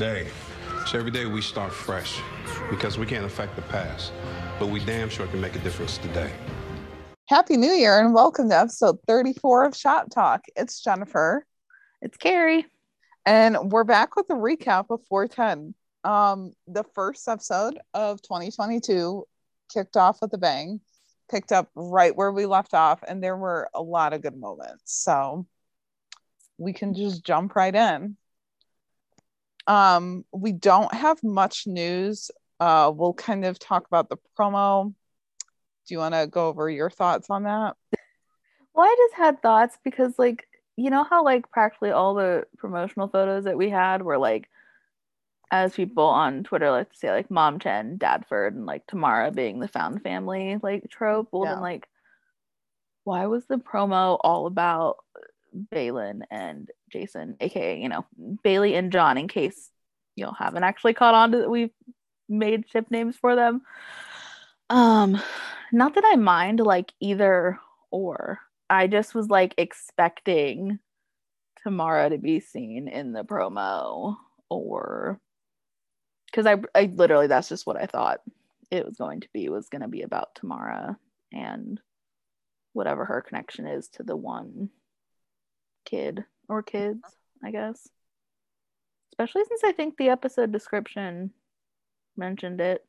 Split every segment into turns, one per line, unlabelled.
today. So every day we start fresh because we can't affect the past, but we damn sure can make a difference today.
Happy New Year and welcome to episode 34 of Shop Talk. It's Jennifer.
It's Carrie.
And we're back with a recap of 410. Um, the first episode of 2022 kicked off with a bang, picked up right where we left off, and there were a lot of good moments. So we can just jump right in. Um, we don't have much news. Uh, we'll kind of talk about the promo. Do you want to go over your thoughts on that?
Well, I just had thoughts because, like, you know how like practically all the promotional photos that we had were like as people on Twitter like to say like Mom Chen, Dadford, and like Tamara being the found family like trope. Well yeah. then like why was the promo all about Balin and Jason, aka, you know, Bailey and John, in case you haven't actually caught on to that we've made ship names for them. Um, not that I mind like either or. I just was like expecting Tamara to be seen in the promo or because I, I literally that's just what I thought it was going to be was going to be about Tamara and whatever her connection is to the one kid or kids, I guess. Especially since I think the episode description mentioned it.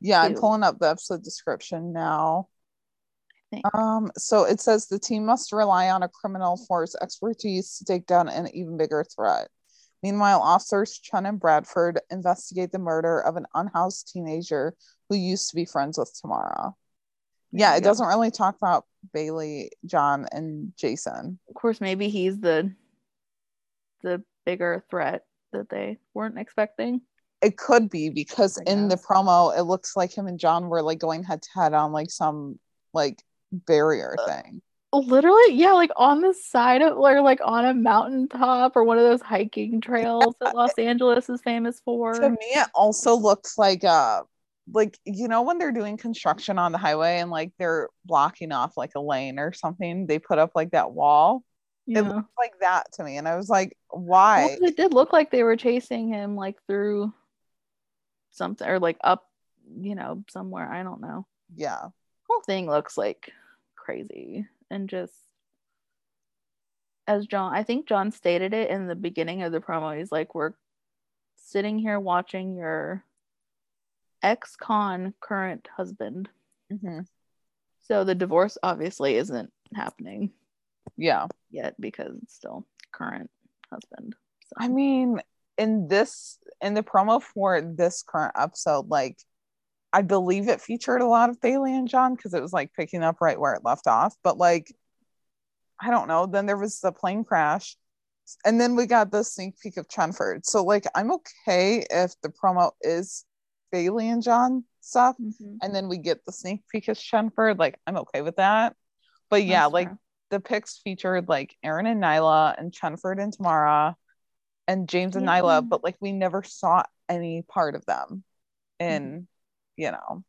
Yeah, too. I'm pulling up the episode description now. Um, so it says the team must rely on a criminal for its expertise to take down an even bigger threat. Meanwhile, officers Chen and Bradford investigate the murder of an unhoused teenager who used to be friends with Tamara. Yeah, it doesn't really talk about Bailey, John, and Jason.
Of course, maybe he's the the bigger threat that they weren't expecting.
It could be because in the promo, it looks like him and John were like going head to head on like some like barrier uh, thing.
Literally, yeah, like on the side of or like on a mountaintop or one of those hiking trails yeah. that Los Angeles is famous for.
To me, it also looks like uh like you know when they're doing construction on the highway and like they're blocking off like a lane or something, they put up like that wall. Yeah. It looked like that to me, and I was like, why?
Well, it did look like they were chasing him like through something or like up, you know, somewhere. I don't know.
Yeah
whole thing looks like crazy and just as John I think John stated it in the beginning of the promo he's like we're sitting here watching your ex-con current husband mm-hmm. so the divorce obviously isn't happening
yeah
yet because it's still current husband
so. i mean in this in the promo for this current episode like I believe it featured a lot of Bailey and John because it was like picking up right where it left off. But like, I don't know. Then there was the plane crash, and then we got the sneak peek of Chenford. So like, I'm okay if the promo is Bailey and John stuff, mm-hmm. and then we get the sneak peek of Chenford. Like, I'm okay with that. But yeah, That's like. The pics featured like Aaron and Nyla and Chenford and Tamara and James and yeah. Nyla, but like we never saw any part of them in mm-hmm you know,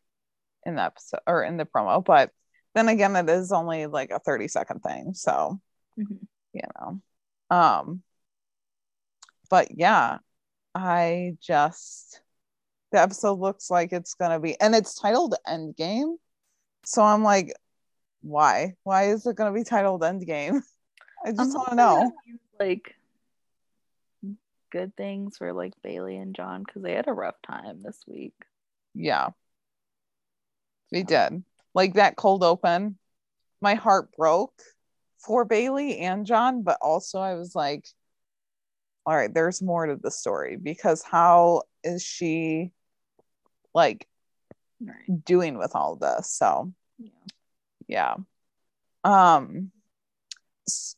in the episode or in the promo. But then again, it is only like a 30 second thing. So, mm-hmm. you know, um, but yeah, I just, the episode looks like it's going to be, and it's titled Endgame. So I'm like, why? Why is it going to be titled Endgame? I just want to know.
Like, good things for like Bailey and John because they had a rough time this week.
Yeah. We did. Like that cold open, my heart broke for Bailey and John, but also I was like, all right, there's more to the story because how is she like right. doing with all this? So yeah. Yeah. Um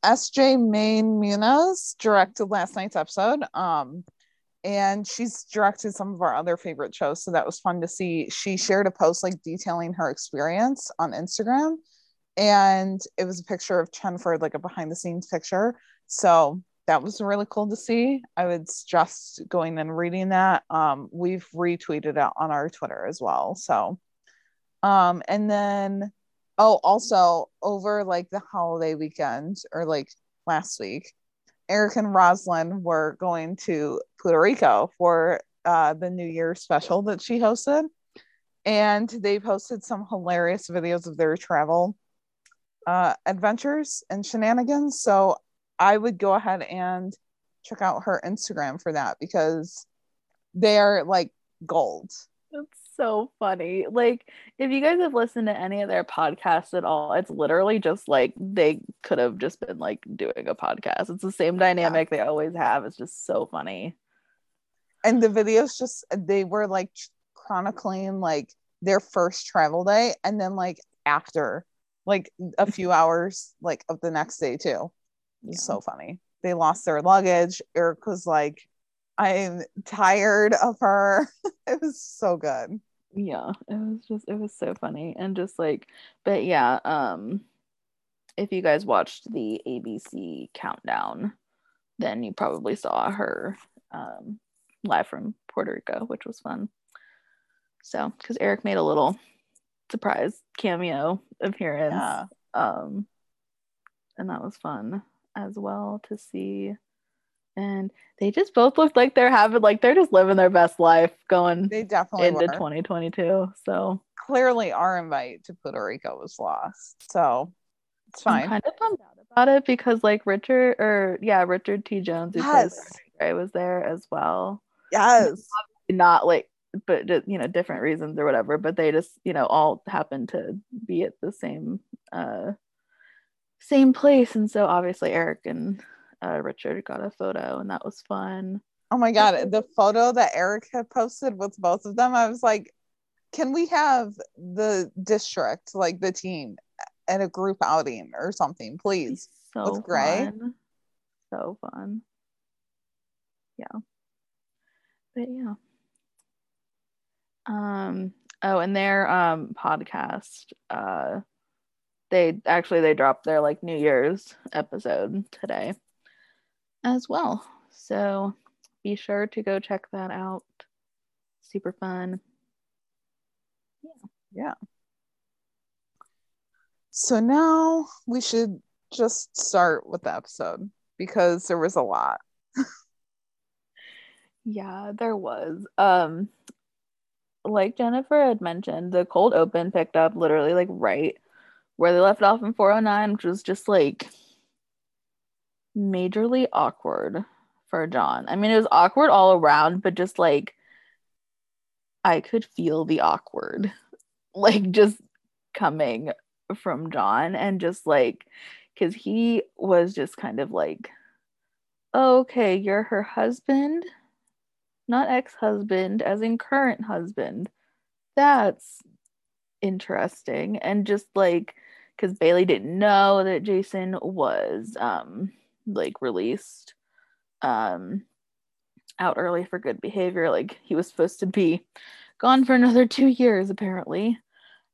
SJ Main Muñoz directed last night's episode. Um and she's directed some of our other favorite shows so that was fun to see she shared a post like detailing her experience on instagram and it was a picture of chenford like a behind the scenes picture so that was really cool to see i would suggest going and reading that um, we've retweeted it on our twitter as well so um, and then oh also over like the holiday weekend or like last week Eric and Roselyn were going to Puerto Rico for uh, the New Year special that she hosted. And they posted some hilarious videos of their travel uh, adventures and shenanigans. So I would go ahead and check out her Instagram for that because they're like gold.
It's so funny. Like, if you guys have listened to any of their podcasts at all, it's literally just like they could have just been like doing a podcast. It's the same dynamic they always have. It's just so funny.
And the videos just, they were like chronicling like their first travel day and then like after, like a few hours like of the next day too. It's
Yeah.
so funny. They lost their luggage. Eric was like, I'm tired of her. it was so good.
Yeah it was just it was so funny and just like but yeah um if you guys watched the abc countdown then you probably saw her um live from puerto rico which was fun so because eric made a little surprise cameo appearance
Yeah.
um and that was fun as well to see and they just both looked like they're having like they're just living their best life going
They definitely
into
were.
2022 so
Clearly, our invite to Puerto Rico was lost. So it's
i'm
fine.
kind of bummed out about it because like richard or yeah richard t jones
Yes.
Ray was there as well
Yes.
not like but you know different reasons or whatever but they just you know all happened to be at the same uh same place and so obviously eric and uh, richard got a photo and that was fun
Oh my God. The photo that Eric had posted with both of them, I was like, can we have the district, like the team, at a group outing or something, please?
so
With Grey?
fun. so fun yeah but yeah um oh and their um podcast uh they actually they dropped their like new year's episode today as well so be sure to go check that out super fun Yeah. Yeah.
So now we should just start with the episode because there was a lot.
Yeah, there was. Um like Jennifer had mentioned, the cold open picked up literally like right where they left off in 409, which was just like majorly awkward for John. I mean, it was awkward all around, but just like I could feel the awkward like just coming from John and just like cuz he was just kind of like okay, you're her husband not ex-husband as in current husband that's interesting and just like because bailey didn't know that jason was um like released um out early for good behavior like he was supposed to be gone for another two years apparently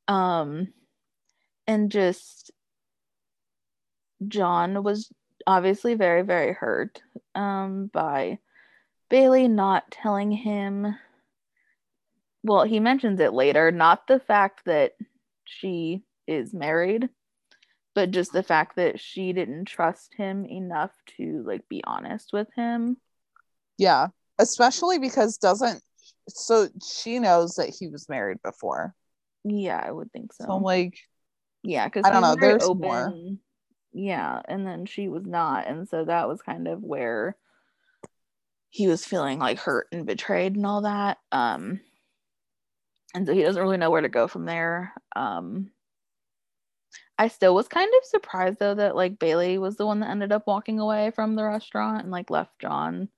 um and just john was obviously very very hurt um by Bailey not telling him. Well, he mentions it later, not the fact that she is married, but just the fact that she didn't trust him enough to like be honest with him.
Yeah. Especially because doesn't so she knows that he was married before.
Yeah, I would think so.
So I'm like
yeah, because
I don't know, there's more.
Yeah, and then she was not, and so that was kind of where he was feeling like hurt and betrayed and all that. Um, and so he doesn't really know where to go from there. Um, I still was kind of surprised though that like Bailey was the one that ended up walking away from the restaurant and like left John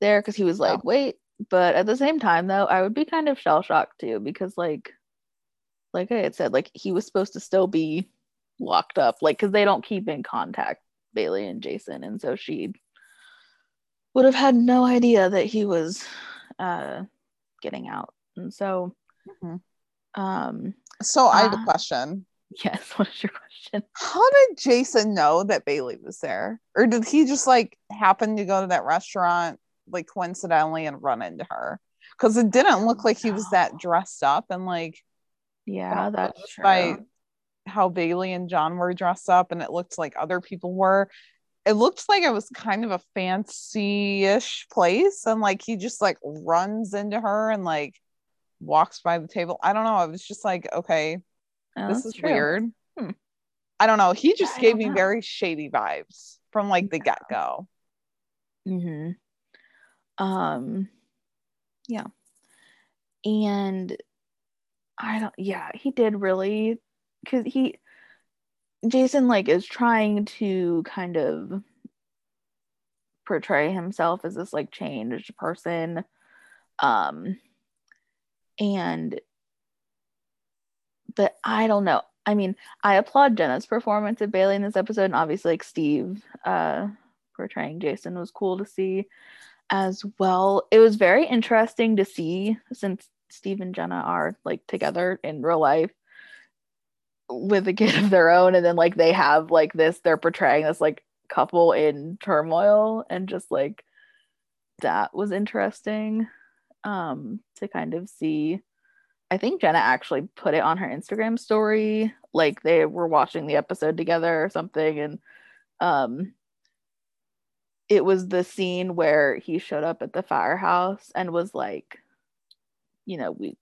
there because he was like, wait. But at the same time though, I would be kind of shell shocked too because like, like I had said, like he was supposed to still be locked up, like because they don't keep in contact Bailey and Jason, and so she would have had no idea that he was uh getting out. And so
Mhm.
um
so I have a
Uh,
question.
yes, what is your question?
How did Jason know that Bailey was there? Or did he just like happen to go to that restaurant like coincidentally and run into her? Because it didn't look like he was oh, that dressed up and like
Yeah, that's true.
by how Bailey and John were dressed up and it looked like other people were. it looked like it was kind of a fancy-ish place and like he just like runs into her and like walks by the table i don't know it was just like okay
Oh,
this is
true.
weird
Hmm.
i don't know he just
I
gave me
know.
very shady vibes from like the get-go
hmm Um, yeah, and I don't. Yeah, he did really because he Jason like is trying to kind of portray himself as this like changed person, um, and but I don't know. I mean, I applaud Jenna's performance of Bailey in this episode, and obviously, like Steve uh, portraying Jason was cool to see as well. It was very interesting to see since Steve and Jenna are like together in real life with a kid of their own, and then like they have like this, they're portraying this like couple in turmoil, and just like that was interesting um to kind of see. I think Jenna actually put it on her Instagram story, like they were watching the episode together or something, and um it was the scene where he showed up at the firehouse and was like, you know, we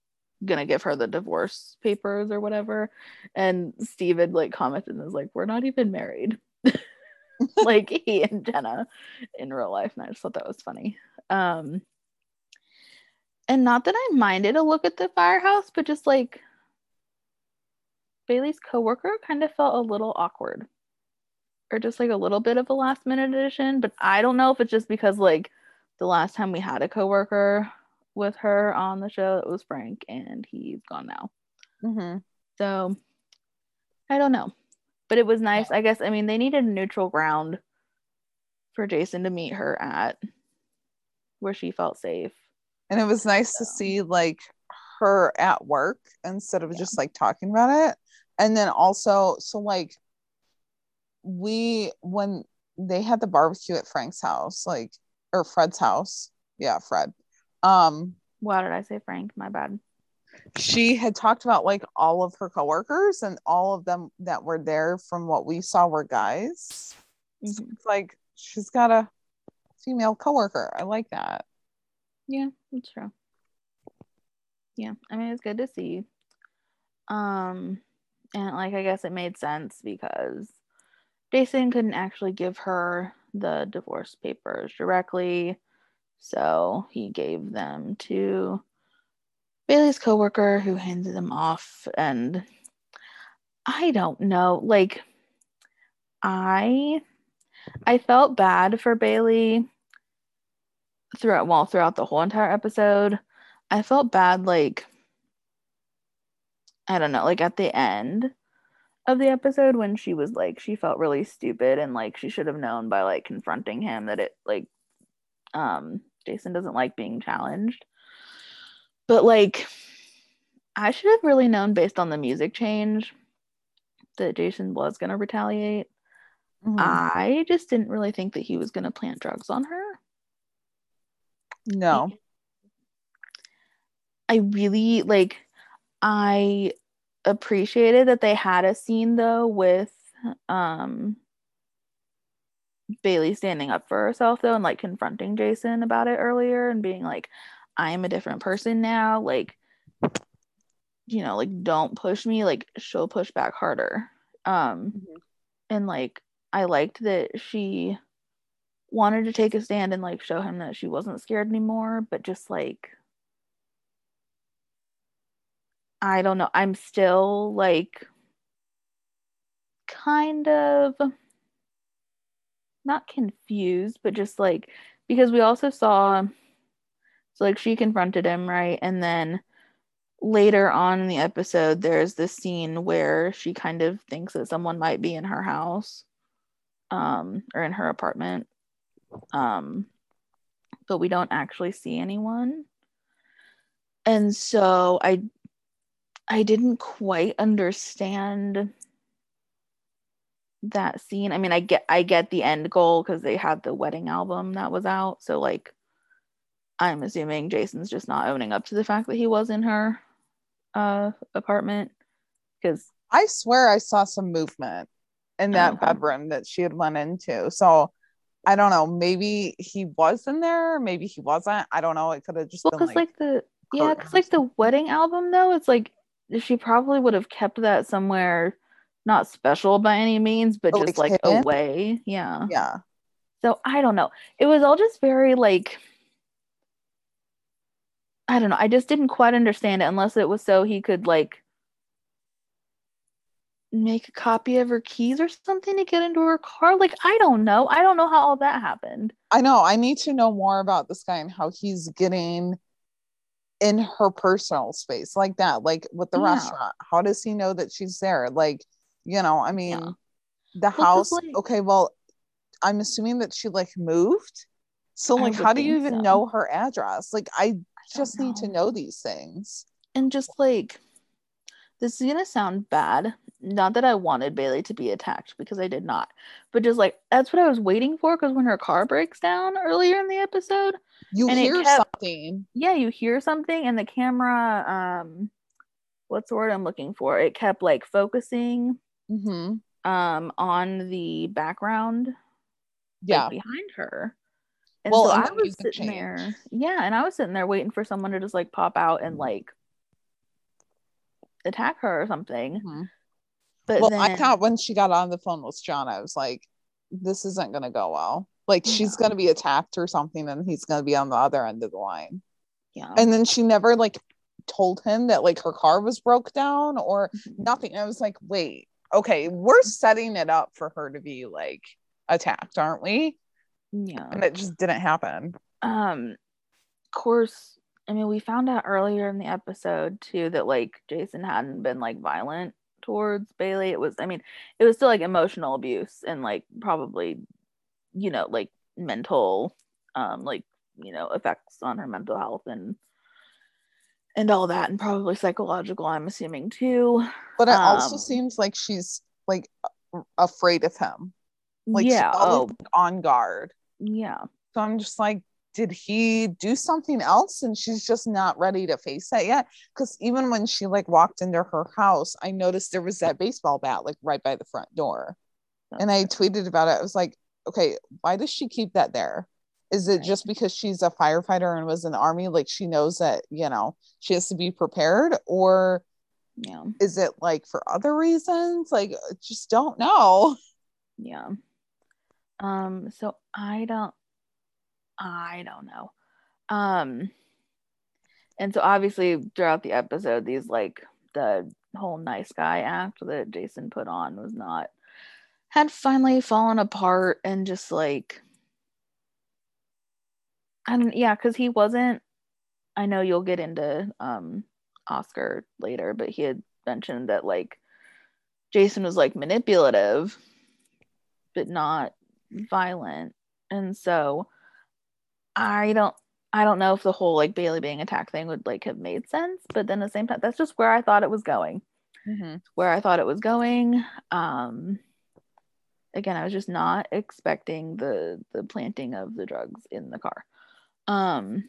gonna give her the divorce papers or whatever. And Steve had like commented and was like, We're not even married. like he and Jenna in real life. And I just thought that was funny. Um and not that I minded a look at the firehouse, but just like Bailey's coworker kind of felt a little awkward or just like a little bit of a last minute addition. But I don't know if it's just because like the last time we had a coworker with her on the show, it was Frank, and he's gone now.
mm-hmm.
So I don't know. But it was nice. I guess I mean they needed a neutral ground for Jason to meet her at where she felt safe.
And it was nice to see like her at work instead of
Yeah.
just like talking about it and then also so like we when they had the barbecue at frank's house like or fred's house yeah fred um
Why did I say Frank? My bad.
she had talked about like all of her coworkers and all of them that were there from what we saw were guys So
Mhm.
it's like she's got a female coworker i like that
Yeah, that's true. Yeah, I mean it's good to see. Um, and like I guess it made sense because Jason couldn't actually give her the divorce papers directly, so he gave them to Bailey's coworker who handed them off. And I don't know, like I I felt bad for Bailey throughout well throughout the whole entire episode i felt bad like i don't know like at the end of the episode when she was like she felt really stupid and like she should have known by like confronting him that it like um jason doesn't like being challenged. But like i should have really known based on the music change that jason was going to retaliate.
Mhm.
i just didn't really think that he was going to plant drugs on her
no.
I really like I appreciated that they had a scene though with um Bailey standing up for herself though and like confronting Jason about it earlier and being like I am a different person now like you know like don't push me like she'll push back harder. Um
Mhm.
and like I liked that she wanted to take a stand and like show him that she wasn't scared anymore but just like I don't know. I'm still like kind of not confused, but just like because we also saw so like she confronted him, right? And then later on in the episode there's this scene where she kind of thinks that someone might be in her house um or in her apartment. Um but we don't actually see anyone. And so I I didn't quite understand that scene. I mean, I get I get the end goal because they had the wedding album that was out. So like I'm assuming Jason's just not owning up to the fact that he was in her uh apartment because
I swear I saw some movement in that
Uh-huh.
bedroom that she had went into. So I don't know. Maybe he was in there. Maybe he wasn't. I don't know. It could have just
Well,
been like,
like, the yeah, because like the wedding album though, it's like she probably would have kept that somewhere not special by any means, but
Oh,
just
like
like away. Yeah.
yeah.
So I don't know. It was all just very like I don't know. I just didn't quite understand it unless it was so he could like make a copy of her keys or something to get into her car. Like I don't know. I don't know how all that happened.
I know. I need to know more about this guy and how he's getting in her personal space like that, like with the
Yeah.
restaurant. How does he know that she's there? Like, you know, I mean,
Yeah.
the house.
like-
okay, well, I'm assuming that she like moved. So, like, how do you even
so.
know her address? Like, I
don't
just need to
know.
know these things.
and just like this is gonna sound bad not that i wanted bailey to be attacked because i did not but just like that's what i was waiting for because when her car breaks down earlier in the episode
You hear
kept-
something.
yeah you hear something and the camera um what's the word i'm looking for it kept like focusing
hmm
um on the background like,
Yeah.
behind her and
Well,
so i was sitting there yeah and i was sitting there waiting for someone to just like pop out and like attack her or something
Mhm.
But
well,
then
I thought when she got on the phone with John, I was like, this isn't going to go well. Like, she's
No.
going to be attacked or something, and he's going to be on the other end of the line.
yeah
And then she never like told him that like her car was broke down or
Mhm.
nothing. I was like, wait, okay, we're setting it up for her to be like attacked, aren't we?
yeah
And it just didn't happen.
um of course i mean we found out earlier in the episode too that like jason hadn't been like violent towards bailey it was i mean it was still like emotional abuse and like probably you know like mental um like you know effects on her mental health and and all that and probably psychological i'm assuming too
But it also
Um,
seems like she's like afraid of him. Like
yeah
always
oh
on guard.
yeah
So I'm just like, did he do something else and she's just not ready to face that yet? Because even when she like walked into her house, I noticed there was that baseball bat like right by the front door. and I tweeted about it. I was like, okay, why does she keep that there? Is it
Right.
just because she's a firefighter and was in the army? Like she knows that, you know, she has to be prepared? Or
yeah
is it like for other reasons? Like, just don't know.
yeah um so i don't i don't know. Um and so obviously throughout the episode these like the whole nice guy act that jason put on was not had finally fallen apart and just like and yeah because he wasn't i know you'll get into um oscar later but he had mentioned that like jason was like manipulative but not violent. And so i don't i don't know if the whole like bailey being attacked thing would like have made sense but then at the same time that's just where i thought it was going. Where i thought it was going um again i was just not expecting the the planting of the drugs in the car. Um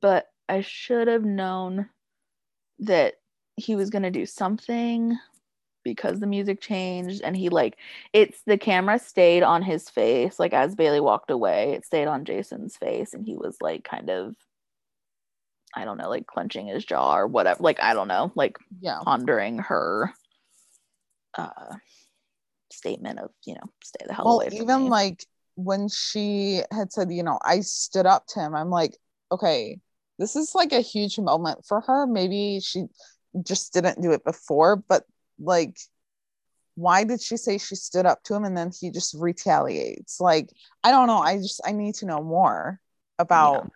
but i should have known that he was going to do something because the music changed and he like it's the camera stayed on his face like as bailey walked away it stayed on jason's face and he was like kind of i don't know like clenching his jaw or whatever like i don't know like
Yeah.
pondering her uh statement of you know stay the hell
Well,
away
even
me.
like when she had said, you know, I stood up to him, I'm like, okay, this is like a huge moment for her. Maybe she just didn't do it before, but like, why did she say she stood up to him and then he just retaliates? Like, I don't know. I just, I need to know more about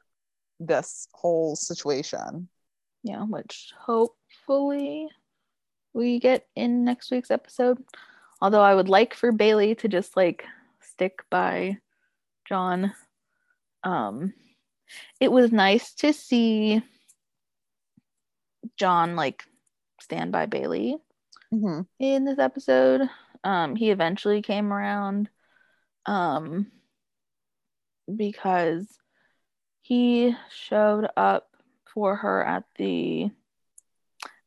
this whole situation.
yeah which hopefully we get in next week's episode although i would like for bailey to just like stick by john um it was nice to see john like stand by bailey
hmm
in this episode um he eventually came around um because he showed up for her at the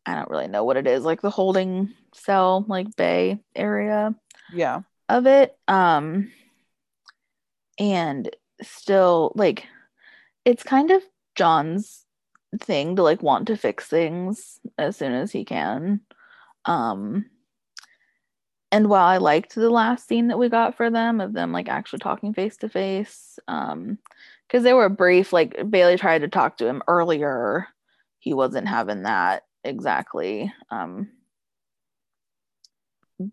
I don't really know what it is, like the holding cell, like bay area
Yeah.
of it. Um and still like it's kind of John's thing to like want to fix things as soon as he can. Um and while I liked the last scene that we got for them of them like actually talking face to face, um, because they were brief, like Bailey tried to talk to him earlier. He wasn't having that exactly. Um,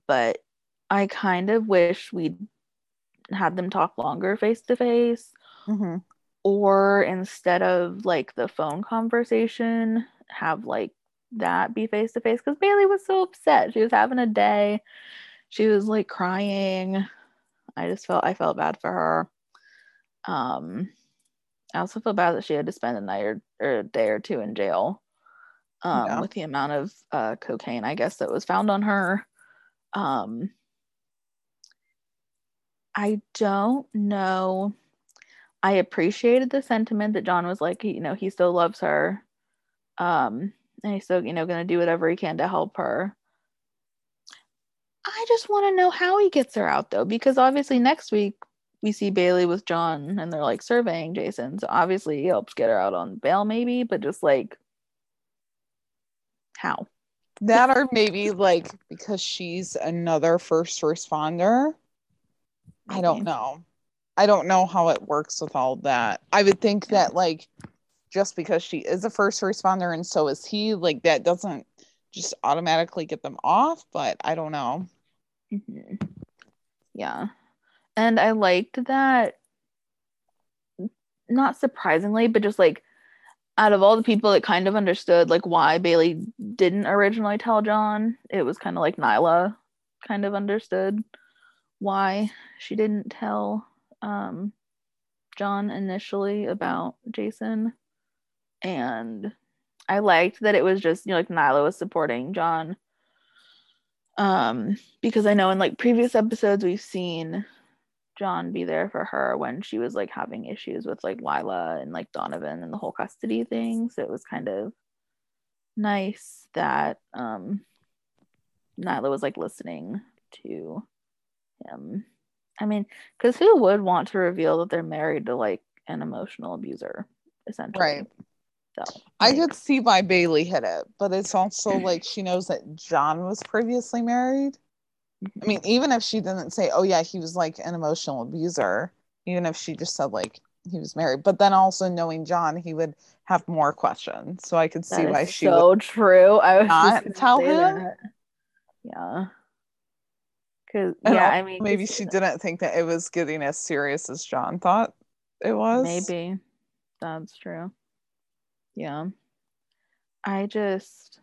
but I kind of wish we'd had them talk longer face to face. Or instead of like the phone conversation, have like that be face to face because Bailey was so upset. She was having a day. She was like crying. I just felt I felt bad for her. Um I also feel bad that she had to spend a night or, or a day or two in jail um,
Yeah.
with the amount of uh, cocaine, I guess, that was found on her. Um, I don't know. I appreciated the sentiment that John was like, you know, he still loves her. Um, and he's still, you know, going to do whatever he can to help her. I just want to know how he gets her out though, because obviously next week we see Bailey with John and they're like surveying Jason. So obviously he helps get her out on bail, maybe, but just like how?
That or maybe like because she's another first responder. I don't know. I don't know how it works with all that. I would think
Yeah.
that like just because she is a first responder and so is he, like that doesn't just automatically get them off, but I don't know.
Mhm. Yeah. And I liked that, not surprisingly, but just like out of all the people that kind of understood like why Bailey didn't originally tell John, it was kind of like Nyla kind of understood why she didn't tell um, John initially about Jason. And I liked that it was just, you know, like Nyla was supporting John. Um because i know in like previous episodes we've seen john be there for her when she was like having issues with like lila and like donovan and the whole custody thing. So it was kind of nice that um nyla was like listening to him. I mean because who would want to reveal that they're married to like an emotional abuser essentially?
Right.
So
I
like,
could see why Bailey hit it, but it's also like she knows that John was previously married. I mean, even if she didn't say, oh, yeah, he was like an emotional abuser, even if she just said like he was married, but then also knowing John, he would have more questions. So I could see why she
so
would.
true. I was
not
just
tell him?
that. Yeah. Cause
And
yeah, I mean,
maybe she didn't think that it was getting as serious as John thought it was.
maybe that's true. Yeah. I just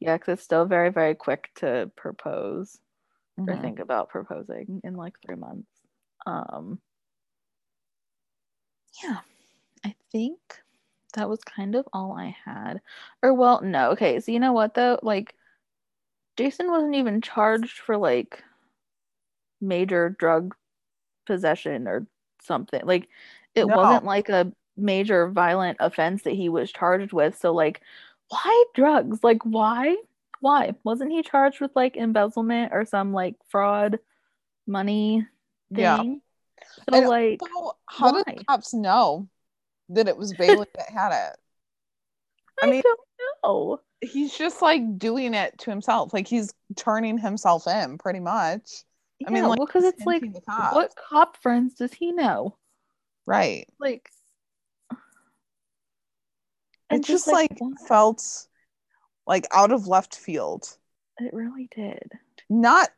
yeah, because it's still very very quick to propose or
Mhm.
think about proposing in like three months. Um. Yeah, I think that was kind of all I had. Or well, no. Okay, so you know what though? Like Jason wasn't even charged for like major drug possession or something. Like it
No.
wasn't like a major violent offense that he was charged with. So like why drugs? Like why? Why? Wasn't he charged with like embezzlement or some like fraud money
Yeah.
thing? So
And
like
how did the cops know that it was Bailey that had it?
I,
I mean-
don't know.
He's just like doing it to himself. Like he's turning himself in pretty much. Yeah, I mean, like,
well, because it's like,
hinting the cops.
what cop friends does he know?
Right.
Like, and
just like
what?
felt like out of left field.
it really did.
Not,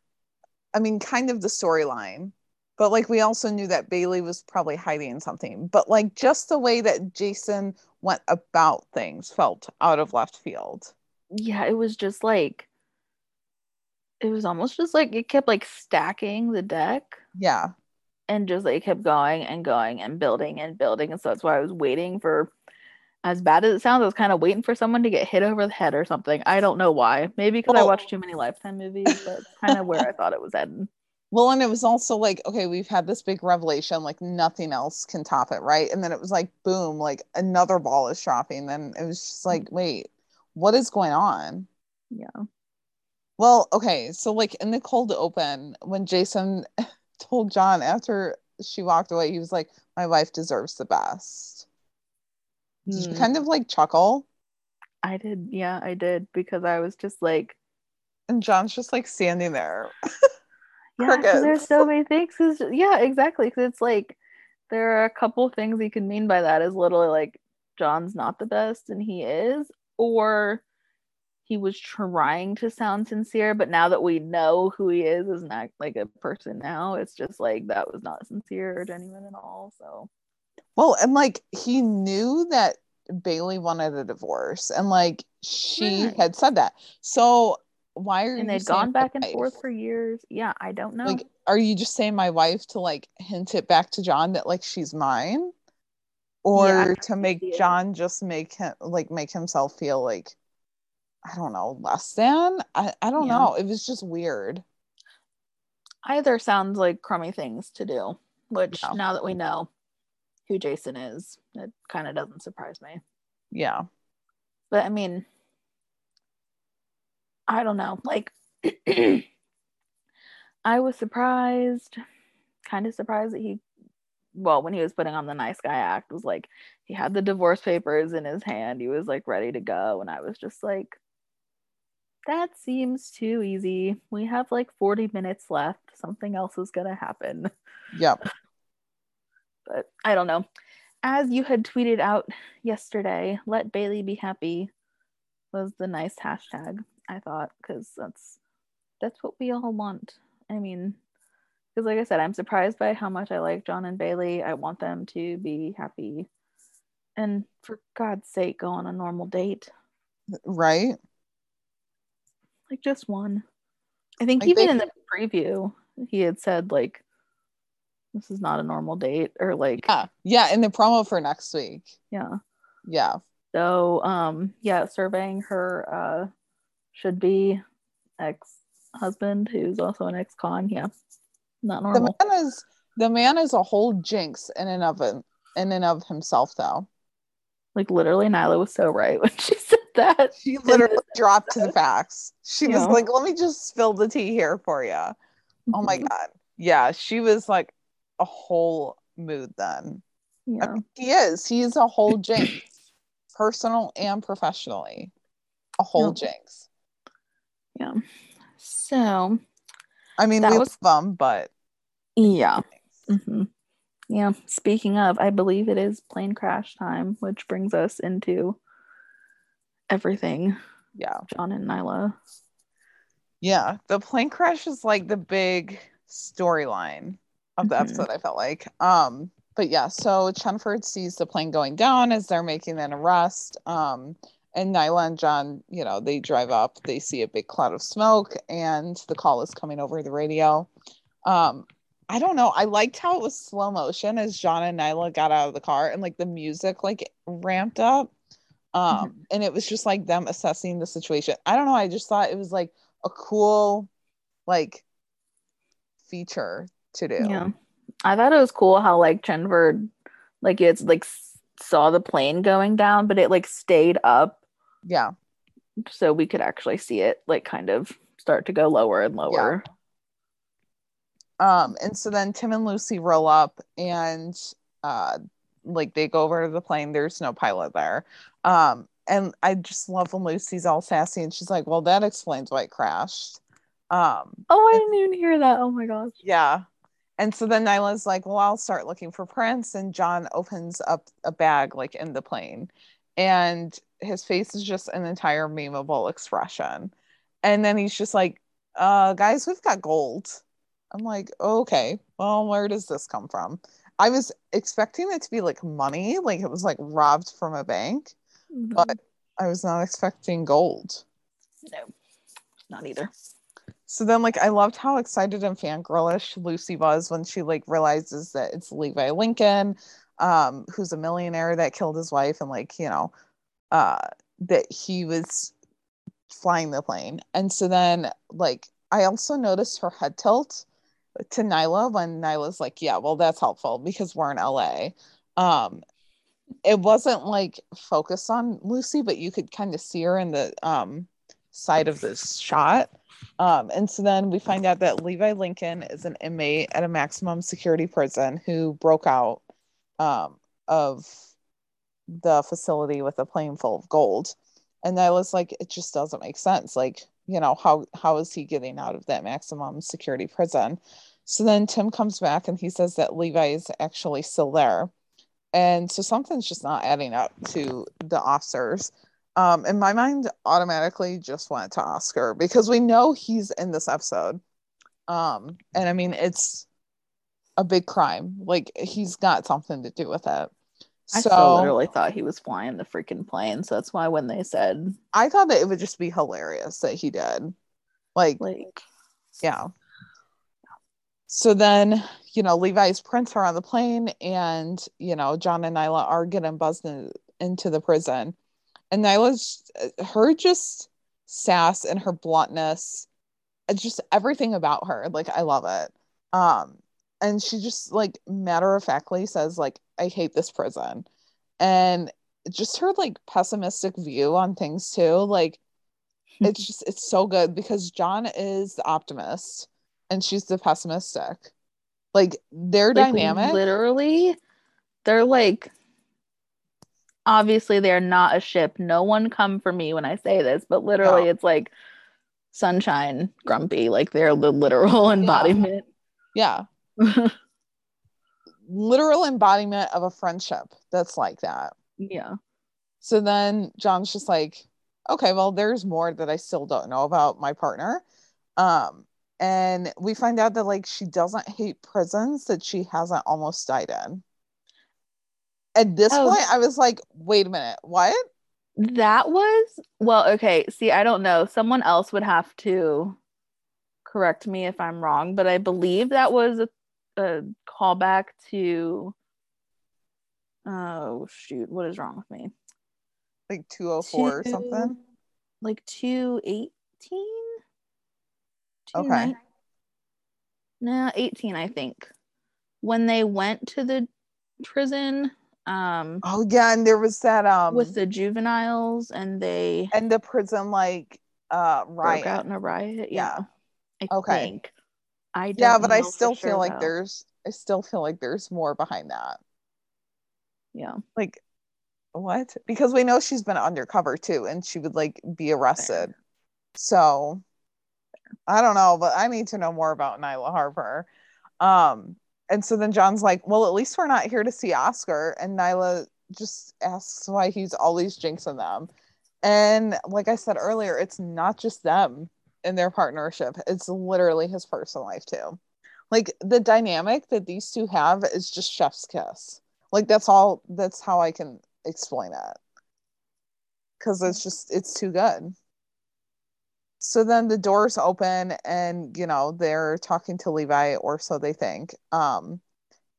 I mean, kind of the storyline, but like we also knew that Bailey was probably hiding something. But like just the way that Jason went about things felt out of left field.
Yeah, it was just like, it was almost just like it kept like stacking the deck
Yeah.
and just like kept going and going and building and building. And so that's why I was waiting for, as bad as it sounds, I was kind of waiting for someone to get hit over the head or something. I don't know why. Maybe because I watched too many Lifetime movies, but it's kind of where I thought it was heading.
Well, and it was also like, okay, we've had this big revelation, like nothing else can top it, right? And then it was like, boom, like another ball is dropping. And it was just mm. like, wait, what is going on?
Yeah.
Well, okay, so like in the cold open, when Jason told John after she walked away, he was like, My wife deserves the best. Did you
Hmm.
kind of like chuckle?
I did, yeah, I did because I was just like,
And John's just like standing there.
yeah, there's so many things. 'cause- yeah, exactly. Because it's like there are a couple things you can mean by that is literally like John's not the best and he is, or he was trying to sound sincere, but now that we know who he is as not like a person now, it's just like that was not sincere or genuine at all. So
Well, and like he knew that Bailey wanted a divorce, and like she
Right.
had said that. So why are
and
you
they'd gone back and
wife?
forth for years. Yeah, I don't know.
Like, are you just saying my wife to like hint it back to John that like she's mine, or
Yeah,
to make. John just make him like make himself feel like I don't know less than? I I don't
Yeah.
know. It was just weird.
Either sounds like crummy things to do, which
Yeah.
now that we know who Jason is, it kind of doesn't surprise me.
Yeah.
But I mean, I don't know. Like, I was surprised, kind of surprised that he, well, when he was putting on the nice guy act, was like he had the divorce papers in his hand. He was like ready to go. And I was just like, that seems too easy. We have like 40 minutes left. Something else is going to happen.
Yep.
But I don't know. As you had tweeted out yesterday, let Bailey be happy was the nice hashtag, I thought, because that's that's what we all want. I mean, because like I said, I'm surprised by how much I like John and Bailey. I want them to be happy. And for God's sake, go on a normal date.
Right.
Like just one. I think
Like,
even in the preview, he had said like this is not a normal date or like
Yeah. Yeah. In the promo for next week.
yeah.
Yeah.
So um yeah, surveying her uh should be ex husband who's also an ex con. Yeah. Not normal.
The man is the man is a whole jinx in and of him, in and of himself though.
Like literally Nyla was so right when she said that.
She literally dropped to the facts. She was
Yeah.
like, "Let me just spill the tea here for you." Oh my
Mhm.
god. Yeah, she was like a whole mood then. I
Yeah.
mean, he is. He's a whole jinx, personal and professionally. A whole
Yeah.
jinx.
Yeah. So
I mean,
That
we
was-
love him, but
yeah. hmm Yeah. Speaking of, I believe it is plane crash time, which brings us into everything.
yeah.
John and Nyla.
Yeah, the plane crash is like the big storyline of the
Mhm.
episode, I felt like. Um, but yeah, so Chenford sees the plane going down as they're making an arrest. Um, and Nyla and John, you know, they drive up, they see a big cloud of smoke, and the call is coming over the radio. Um, I don't know. I liked how it was slow motion as John and Nyla got out of the car and like the music like ramped up. Um, and it was just like them assessing the situation. I don't know. I just thought it was like a cool like feature to do.
Yeah. I thought it was cool how like Chenford like it's like saw the plane going down, but it like stayed up
Yeah.
so we could actually see it like kind of start to go lower and lower.
Um, and so then Tim and Lucy roll up and uh like they go over to the plane. There's no pilot there. Um, and I just love when Lucy's all sassy and she's like, Well, that explains why it crashed. Um,
Oh, I didn't even hear that. Oh my gosh.
Yeah. And so then Nyla's like, well, I'll start looking for prints. And John opens up a bag like in the plane. And his face is just an entire memeable expression. And then he's just like, uh, guys, we've got gold. I'm like, okay, well, where does this come from? I was expecting it to be like money, like it was like robbed from a bank.
Mhm.
But- I was not expecting gold.
no, not either.
So then, like, I loved how excited and fangirlish Lucy was when she like realizes that it's Levi Lincoln, um, who's a millionaire that killed his wife, and like, you know, uh, that he was flying the plane. And so then, like, I also noticed her head tilt to Nyla when Nyla's like, "Yeah, well, that's helpful because we're in LA." Um, it wasn't like focused on Lucy, but you could kind of see her in the um side of this shot Um, and so then we find out that Levi Lincoln is an inmate at a maximum security prison who broke out um, of the facility with a plane full of gold. And I was like, it just doesn't make sense. Like, you know, how how is he getting out of that maximum security prison? So then Tim comes back and he says that Levi is actually still there. And so something's just not adding up to the officers. Um, and my mind automatically just went to Oscar because we know he's in this episode. Um, and I mean, it's a big crime. Like he's got something to do with it.
I
so
literally thought he was flying the freaking plane. So that's why when they said
I thought that it would just be hilarious that he did. Like,
like
yeah. So then, you know, Levi's prints are on the plane, and you know, John and Nyla are getting buzzed in, into the prison. And Nyla's her just sass and her bluntness, it's just everything about her. Like, I love it. Um, and she just like matter of factly says, like, I hate this prison. And just her like pessimistic view on things too. Like, it's just it's so good because John is the optimist and she's the pessimistic. Like their
like,
dynamic.
literally they're like obviously they're not a ship no one come for me when i say this but literally
No.
it's like sunshine grumpy like they're the literal embodiment
yeah. Literal embodiment of a friendship that's like that.
yeah
So then John's just like, okay, well, there's more that I still don't know about my partner. Um, and we find out that like she doesn't hate prisons that she hasn't almost died in. At this
Oh.
point, I was like, wait a minute, what?
that was well okay see i don't know someone else would have to correct me if i'm wrong but i believe that was a, a callback to oh shoot what is wrong with me
Like 204 or something?
like 218
Okay.
no 18 i think when they went to the prison um
Oh yeah, and there was that um
with the juveniles and they
and the prison like uh riot.
broke out in a riot
Yeah.
i
Okay.
think i
yeah, but I still
sure,
feel like
though.
there's I still feel like there's more behind that.
yeah
Like what? Because we know she's been undercover too and she would like be arrested. So I don't know, but I need to know more about Nyla Harper. Um and so then John's like, well, at least we're not here to see Oscar. And Nyla just asks why he's always jinxing them. And like I said earlier, it's not just them in their partnership, it's literally his personal life too. Like the dynamic that these two have is just chef's kiss. Like that's all, that's how I can explain it. Because it's just, it's too good. So then the doors open and, you know, they're talking to Levi, or so they think. Um,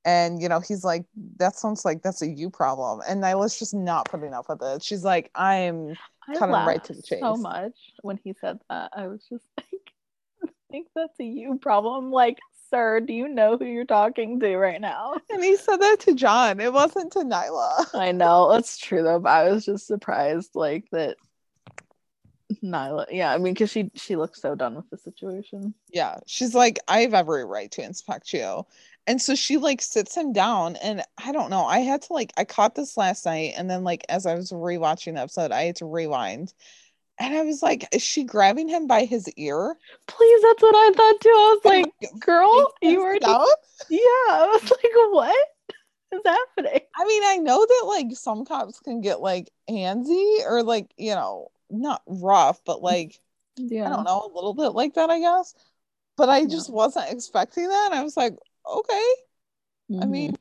and, you know, he's like, that sounds like that's a you problem. And Nyla's just not putting up with it. She's like, I'm,
I
'em right to the chase.
so much when he said that. I was just like, I think that's a you problem. Like, sir, do you know who you're talking to right now?
and he said that to John. It wasn't to Nyla.
I know that's true though, but I was just surprised like that. Nyla, yeah, I mean, because she she looks so done with the situation.
Yeah. She's like, I have every right to inspect you. And so she like sits him down. And I don't know. I had to like, I caught this last night. And then, like, as I was rewatching the episode, I had to rewind. And I was like, is she grabbing him by his ear?
Please, that's what I thought too. I was like, girl, you were just, yeah. I was like, what is happening?
I mean, I know that like some cops can get like handsy or like, you know, not rough, but like,
Yeah,
I don't know, a little bit like that, I guess. But I
Yeah.
just wasn't expecting that. I was like, okay. I
Mhm.
mean,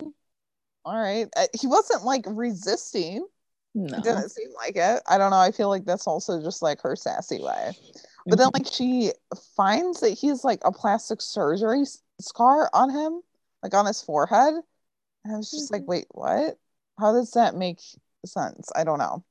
all right. He wasn't like resisting.
no,
It didn't seem like it. I don't know. I feel like that's also just like her sassy way. But then,
Mhm.
like, she finds that he's like a plastic surgery s- scar on him, like on his forehead. And I was just like,
Mhm.
wait, what? How does that make sense? I don't know.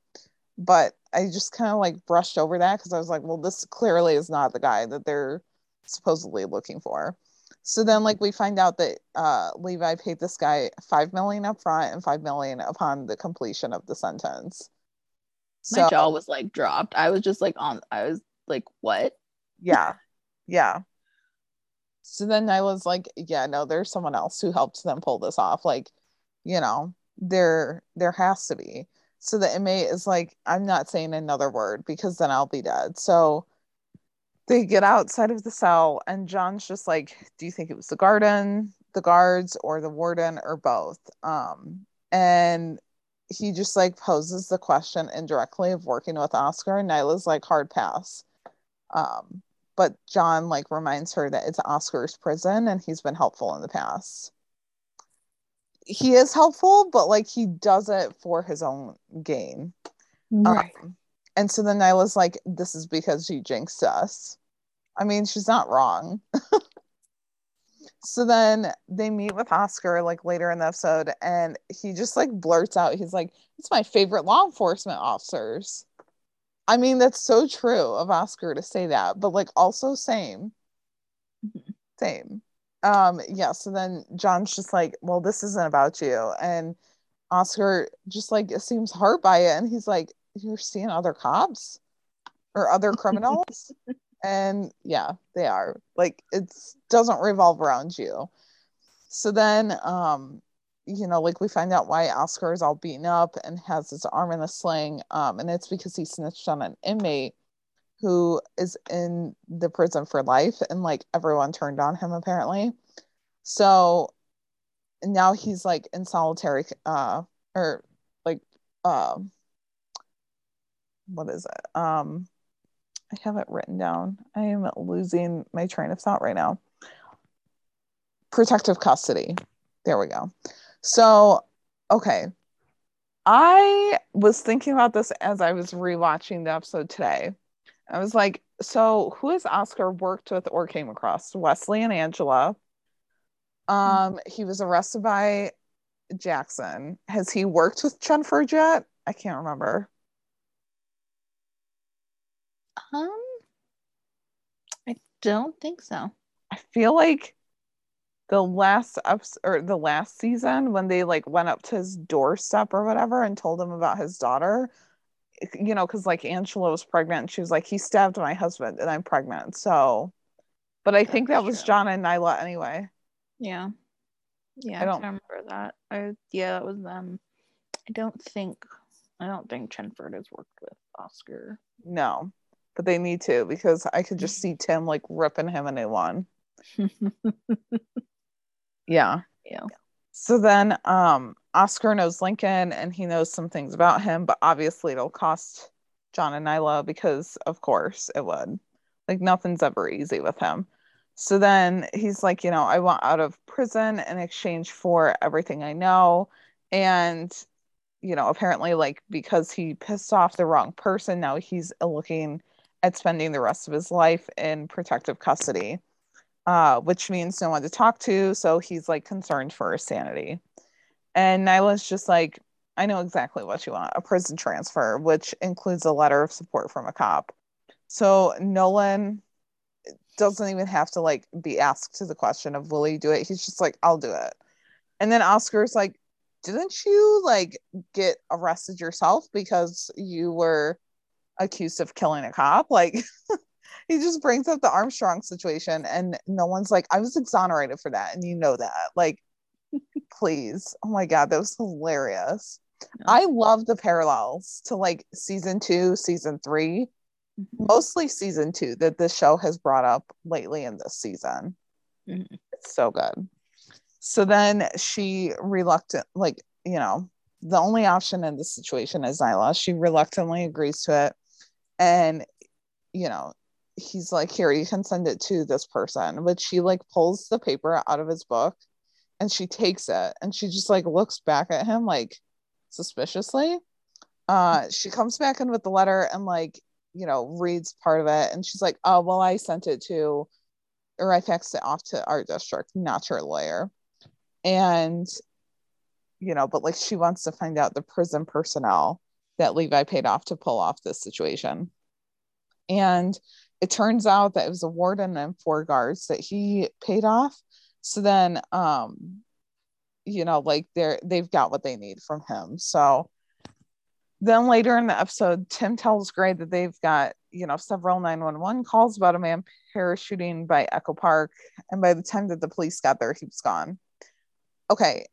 But I just kind of like brushed over that because I was like, well, this clearly is not the guy that they're supposedly looking for. So then, like, we find out that uh, Levi paid this guy five million up front and five million upon the completion of the sentence.
my jaw was like dropped. I was just like on. I was like, what?
yeah Yeah. So then I was like, yeah, no, there's someone else who helped them pull this off. Like, you know, there there has to be. So the inmate is like, I'm not saying another word because then I'll be dead. So they get outside of the cell and John's just like, Do you think it was the garden, the guards, or the warden, or both? Um, and he just like poses the question indirectly of working with Oscar, and Nyla's like hard pass. Um, but John like reminds her that it's Oscar's prison and he's been helpful in the past. He is helpful, but like he does it for his own gain.
Right.
Um, and so then Nyla's like, this is because she jinxed us. I mean, she's not wrong. so then they meet with Oscar like later in the episode, and he just like blurts out, he's like, it's my favorite law enforcement officers. I mean, that's so true of Oscar to say that, but like also same.
Mhm.
Same. Um, yeah, so then John's just like, well, this isn't about you. And Oscar just like seems hurt by it, and he's like, You're seeing other cops or other criminals? and yeah, they are. Like it doesn't revolve around you. So then um you know, like we find out why Oscar is all beaten up and has his arm in a sling. Um, and it's because he snitched on an inmate who is in the prison for life, and like everyone turned on him apparently. So now he's like in solitary, uh, or like, um, what is it? Um, I have it written down. I am losing my train of thought right now. Protective custody. There we go. So, okay. I was thinking about this as I was rewatching the episode today. I was like, so who has Oscar worked with or came across? Wesley and Angela. Um, he was arrested by Jackson. Has he worked with Chenford yet? I can't remember.
Um, I don't think so.
I feel like the last ups or the last season when they like went up to his doorstep or whatever and told him about his daughter, you know, because like Angela was pregnant and she was like, he stabbed my husband and I'm pregnant. So, but I think that
That's
was. John and Nyla anyway.
Yeah. Yeah,
I
I,
don't-
don't remember that. I yeah, that was them. I don't think I don't think Chenford has worked with Oscar.
No, but they need to because I could just see Tim like ripping him a new one. Yeah.
Yeah.
So then um Oscar knows Lincoln and he knows some things about him, but obviously it'll cost John and Nyla because of course it would. Like nothing's ever easy with him. So then he's like, you know, I want out of prison in exchange for everything I know. And, you know, apparently, like, because he pissed off the wrong person, now he's looking at spending the rest of his life in protective custody uh, which means no one to talk to. So he's like concerned for his sanity. And Nyla's just like, I know exactly what you want a prison transfer, which includes a letter of support from a cop. So Nolan doesn't even have to like be asked to the question of will he do it? He's just like, I'll do it. And then Oscar's like, didn't you like get arrested yourself because you were accused of killing a cop? Like he just brings up the Armstrong situation, and no one's like, I was exonerated for that, and you know that. Like, please. Oh my God, that was hilarious.
Yeah.
I love the parallels to like season two, season three,
Mhm.
mostly season two that this show has brought up lately in this season.
Mhm.
It's so good. So then she reluctant, like, you know, the only option in this situation is Nyla. She reluctantly agrees to it. And, you know, he's like, here, you can send it to this person. But she like pulls the paper out of his book and she takes it and she just like looks back at him like suspiciously. Uh, she comes back in with the letter and like, you know, reads part of it and she's like, oh, well, I sent it to, or I faxed it off to our district, not your lawyer. And, you know, but like she wants to find out the prison personnel that Levi paid off to pull off this situation. And it turns out that it was a warden and four guards that he paid off. So then, um, you know, like they're they've got what they need from him. So then later in the episode, Tim tells Grey that they've got, you know, several 911 calls about a man parachuting by Echo Park. And by the time that the police got there, he was gone. Okay.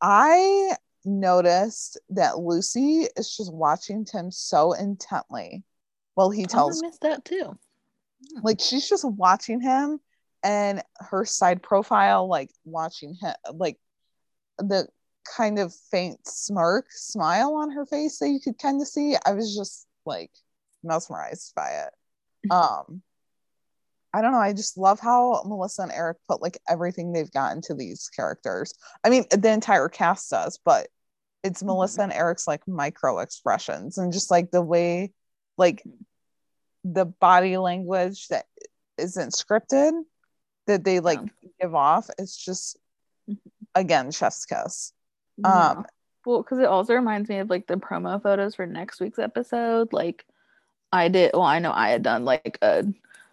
I noticed that Lucy is just watching Tim so intently while he tells
I missed that too.
like she's just watching him and her side profile like watching him like the kind of faint smirk smile on her face that you could kind of see i was just like mesmerized by it. Um i don't know i just love how melissa and eric put like everything they've got into these characters. I mean the entire cast does but it's melissa and eric's like micro expressions and just like the way like the body language that isn't scripted that they like give off it's just
Mhm.
again chef's kiss
Yeah.
um
Well, because it also reminds me of like the promo photos for next week's episode. Like, I did. Well, I know I had done like a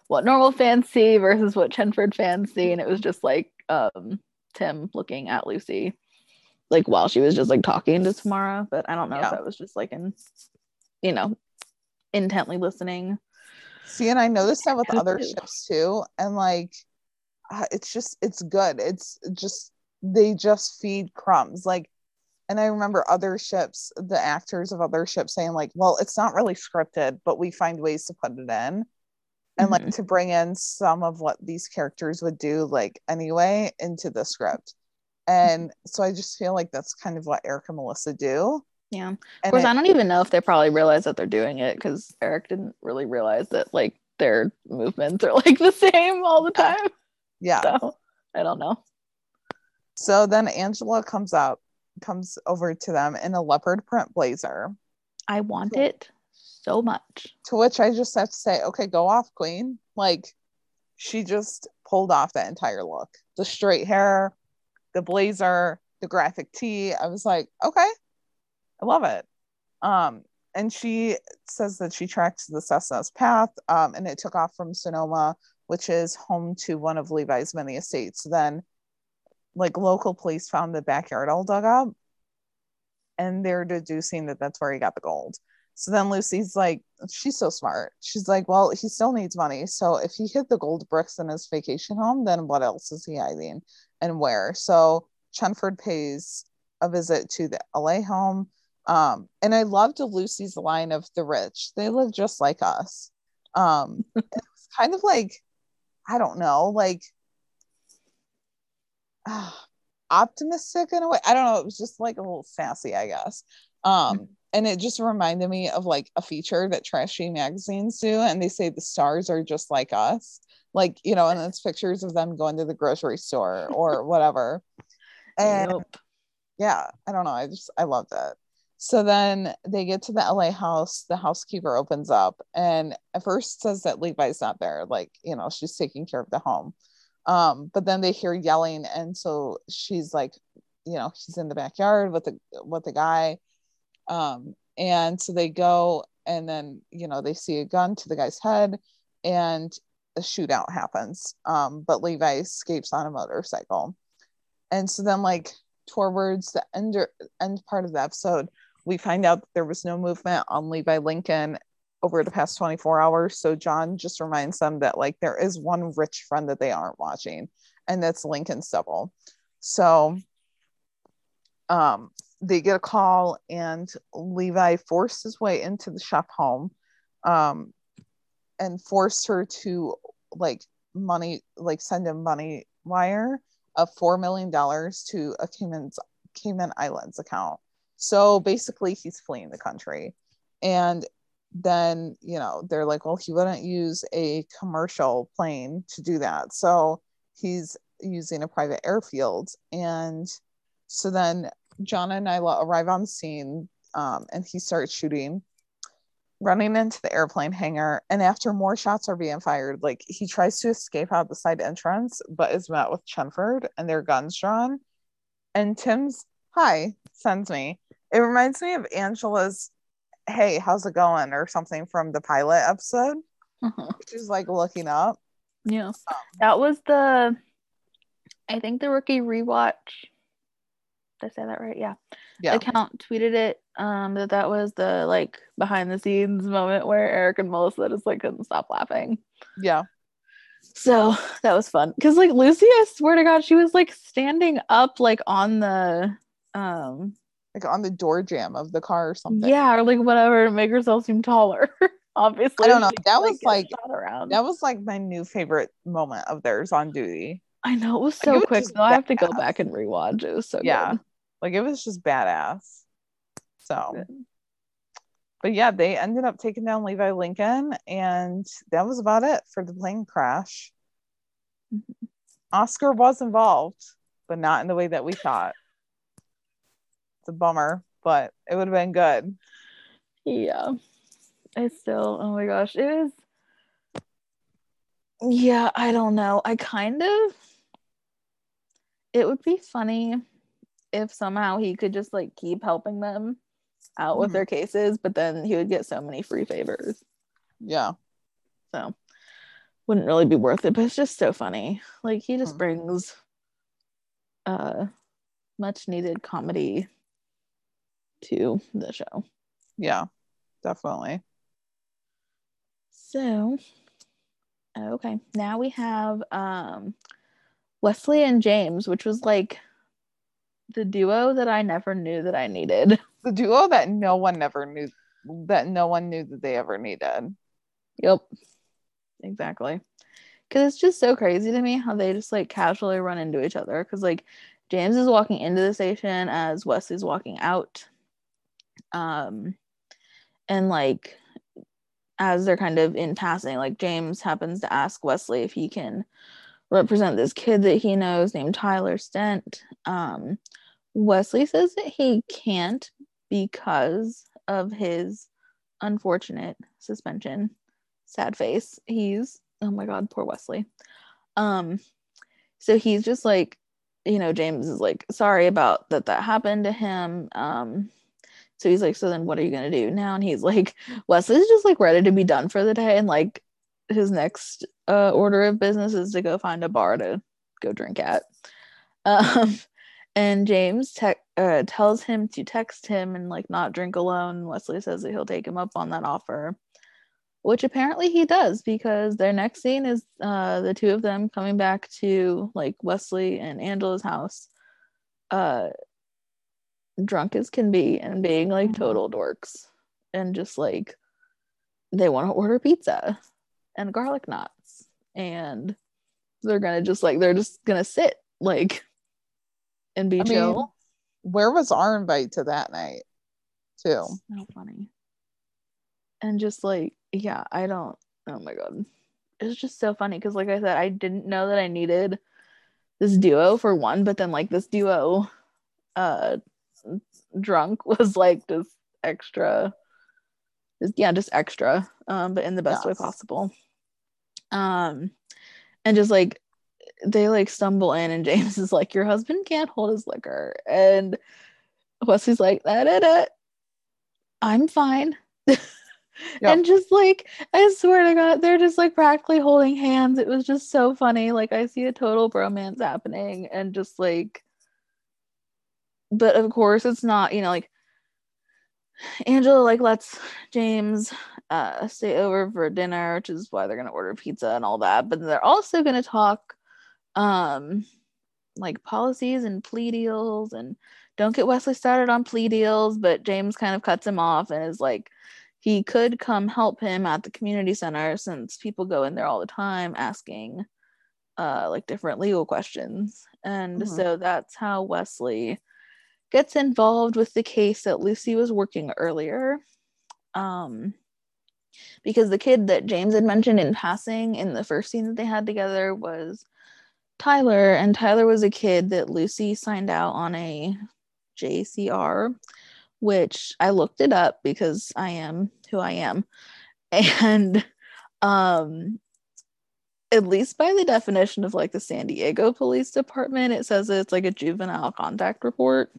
what normal fans see versus what Chenford fans see, and it was just like um Tim looking at Lucy, like while she was just like talking to Tamara. But I don't know
Yeah.
if that was just like in, you know, intently listening.
see and i noticed that with other ships too and like Uh, it's just it's good. It's just they just feed crumbs. Like and i remember other ships the actors of other ships saying like well it's not really scripted but we find ways to put it in and like mm-hmm. to bring in some of what these characters would do like anyway into the script. And mm-hmm. so i just feel like that's kind of what eric and melissa do.
Yeah. Of
and
course,
it-
I don't even know if they probably realize that they're doing it because Eric didn't really realize that like their movements are like the same all the uh, time.
Yeah.
So I don't know.
so then angela comes up comes over to them in a leopard print blazer.
I want it so much.
to which i just have to say okay go off queen. Like she just pulled off that entire look. The straight hair the blazer the graphic tee. I was like okay i love it. Um and she says that she tracked the Cessna's path um, and it took off from Sonoma, which is home to one of Levi's many estates. Then, like, local police found the backyard all dug up and they're deducing that that's where he got the gold. So then Lucy's like, she's so smart. She's like, well, he still needs money. So if he hid the gold bricks in his vacation home, then what else is he hiding and where? So Chenford pays a visit to the LA home. Um, and I loved Lucy's line of the rich. They live just like us. Um, it was kind of like, I don't know, like optimistic in a way. I don't know. It was just like a little sassy, I guess. Um, and it just reminded me of like a feature that trashy magazines do, and they say the stars are just like us, like you know, and it's pictures of them going to the grocery store or whatever. And
Yep.
yeah, I don't know. I just I loved it. So then they get to the LA house. The housekeeper opens up and at first says that Levi's not there, like you know, she's taking care of the home. Um, but then they hear yelling, and so she's like, you know, she's in the backyard with the with the guy. Um, and so they go, and then you know they see a gun to the guy's head, and a shootout happens. Um, but Levi escapes on a motorcycle, and so then like towards the end end part of the episode, we find out that there was no movement on Levi Lincoln over the past 24 hours. So John just reminds them that like there is one rich friend that they aren't watching, and that's Lincoln Stubble. So um they get a call and Levi forced his way into the shop home um and forced her to like money like send him money wire of four million dollars to a Cayman's Cayman Islands account. So basically, he's fleeing the country, and then you know they're like, well, he wouldn't use a commercial plane to do that, so he's using a private airfield, and so then John and Nyla arrive on scene, um, and he starts shooting running into the airplane hangar. And after more shots are being fired like he tries to escape out the side entrance but is met with chenford and their guns drawn. And tim's hi sends me it reminds me of angela's hey how's it going or something from the pilot episode
Uh-huh.
she's like looking up
Yeah. That was the I think the rookie rewatch. Did I say that right? Yeah.
yeah
Account tweeted it um that that was the like behind the scenes moment where Eric and Melissa just like couldn't stop laughing.
Yeah.
So that was fun because like Lucy, I swear to God, she was like standing up like on the um
Like on the door jamb of the car or something.
yeah or like whatever to make herself seem taller. Obviously,
I don't know. That was, like-. That was like my new favorite moment of theirs on duty.
I know it was
Like,
so
it was
quick though. I have to go back and rewatch. It was so
Yeah.
good.
Like it was just badass. So, but yeah, they ended up taking down Levi Lincoln, and that was about it for the plane crash.
Mhm.
Oscar was involved, but not in the way that we thought. It's a bummer, but it would have been good.
Yeah. I still, oh my gosh, it was. Yeah, I don't know. I kind of. It would be funny if somehow he could just like keep helping them out with
Mhm.
their cases, but then he would get so many free favors.
Yeah.
So wouldn't really be worth it, but it's just so funny. Like he just
Hmm.
brings uh much needed comedy to the show.
Yeah. Definitely.
So okay, now we have um Wesley and James, which was like the duo that I never knew that I needed.
The duo that no one never knew that no one knew that they ever needed.
Yep. Exactly. Cause it's just so crazy to me how they just like casually run into each other. Cause like James is walking into the station as Wesley's walking out. Um and like as they're kind of in passing, like James happens to ask Wesley if he can represent this kid that he knows named Tyler Stent. Um Wesley says that he can't because of his unfortunate suspension. Sad face. He's oh my god poor wesley. Um so he's just like you know james is like sorry about that that happened to him. Um so he's like so then what are you gonna do now? And he's like wesley's just like ready to be done for the day and like his next uh order of business is to go find a bar to go drink at. Um and james te- uh, tells him to text him and like not drink alone. Wesley says that he'll take him up on that offer which apparently he does because their next scene is uh the two of them coming back to like Wesley and Angela's house uh drunk as can be and being like
Mhm.
total dorks and just like they want to order pizza and garlic knots and they're gonna just like they're just gonna sit like and be
I mean,
chill
Where was our invite to that night? Too.
so funny. And just like, yeah, I don't, oh my God. It's just so funny because, like I said, I didn't know that I needed this duo for one, but then, like, this duo, uh, drunk was like just extra, just, yeah, just extra, um, but in the best way possible. Um, and just like, they like stumble in, and James is like, Your husband can't hold his liquor. And Wesley's like, da, da, da. I'm fine. And just like, I swear to God, they're just like practically holding hands. It was just so funny. Like, I see a total bromance happening, and just like, but of course, it's not, you know, like Angela like lets James uh stay over for dinner, which is why they're gonna order pizza and all that. But they're also gonna talk um like policies and plea deals and don't get Wesley started on plea deals, but James kind of cuts him off and is like he could come help him at the community center since people go in there all the time asking uh like different legal questions. And
Mhm.
so that's how Wesley gets involved with the case that Lucy was working earlier. Um because the kid that James had mentioned in passing in the first scene that they had together was Tyler, and Tyler was a kid that Lucy signed out on a JCR, which I looked it up because I am who I am. And um at least by the definition of like the San Diego Police Department, it says it's like a juvenile contact report.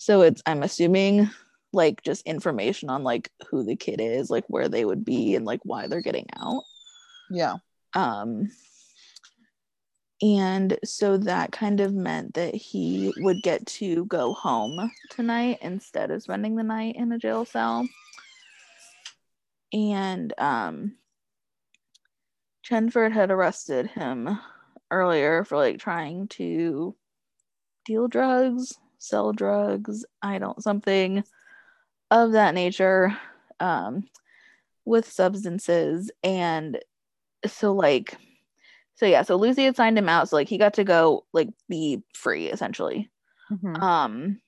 So it's I'm assuming like just information on like who the kid is, like where they would be and like why they're getting out
Yeah.
um And so that kind of meant that he would get to go home tonight instead of spending the night in a jail cell. And um, Chenford had arrested him earlier for like trying to deal drugs, sell drugs, I don't something of that nature um, with substances. And so, like, so yeah, so Lucy had signed him out. So, like, he got to go, like, be free essentially.
Mhm.
Um,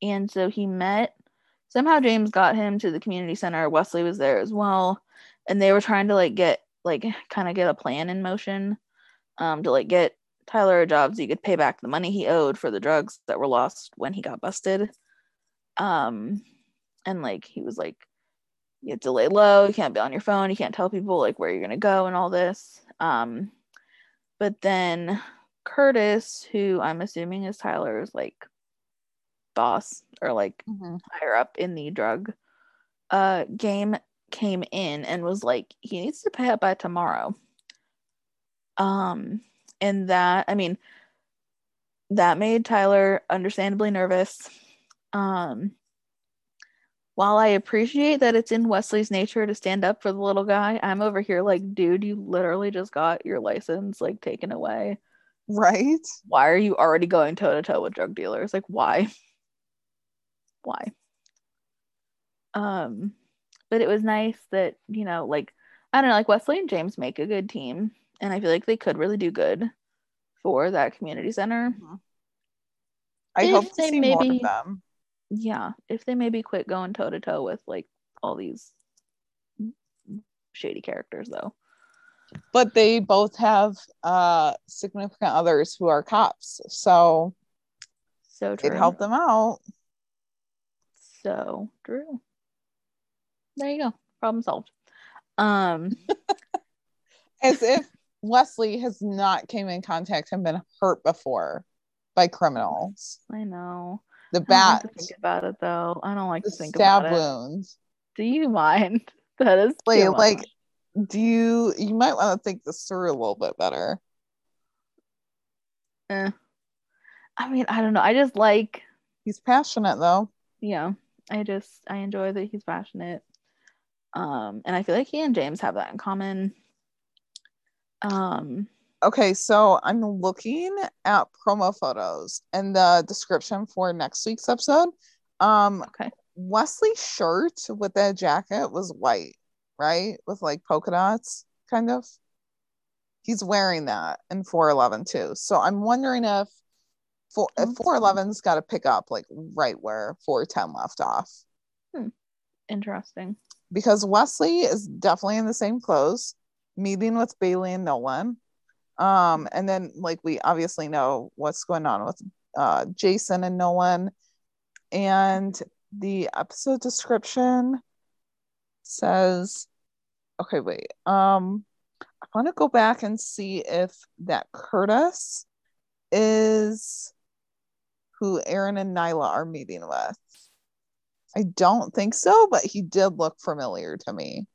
and so he met somehow James got him to the community center. Wesley was there as well, and they were trying to like get like kind of get a plan in motion, um, to like get Tyler a job so he could pay back the money he owed for the drugs that were lost when he got busted. Um, and like he was like, you have to lay low, you can't be on your phone, you can't tell people like where you're gonna go and all this. Um, but then Curtis, who I'm assuming is Tyler's like boss or like
Mhm.
higher up in the drug uh game came in and was like he needs to pay up by tomorrow um and that i mean that made tyler understandably nervous um while i appreciate that it's in wesley's nature to stand up for the little guy i'm over here like dude you literally just got your license like taken away
Right?
why are you already going toe to toe with drug dealers? Like why? Why? Um, but it was nice that, you know, like I don't know, like Wesley and James make a good team, and I feel like they could really do good for that community center.
I
If
hope to
they
see more
maybe-
of them.
Yeah, if they maybe quit going toe to toe with like all these shady characters though.
But they both have uh significant others who are cops. So
So true.
it helped them out.
So true. There you go. Problem solved. Um
As if Wesley has not came in contact and been hurt before by criminals.
I know.
The
I don't
bat,
like to think about it though. I don't like to think
stab
about it.
wounds.
Do you mind? That is
Like- like- Do you you might want to think this through a little bit better.
Eh. I mean, I don't know. I just like,
He's passionate though.
know, I just I enjoy that he's passionate. Um, and I feel like he and James have that in common. Um,
Okay, so I'm looking at promo photos and the description for next week's episode. Um,
okay.
Wesley's shirt with that jacket was white, right? With like polka dots, kind of. He's wearing that in 411 too. So I'm wondering if for if 411's got to pick up like right where 410 left off
Interesting.
because Wesley is definitely in the same clothes, meeting with Bailey and Nolan. Um, and then like we obviously know what's going on with uh Jason and Nolan. And the episode description says, okay, wait. Um, I want to go back and see if that Curtis is who Aaron and Nyla are meeting with. I don't think so, but he did look familiar to me.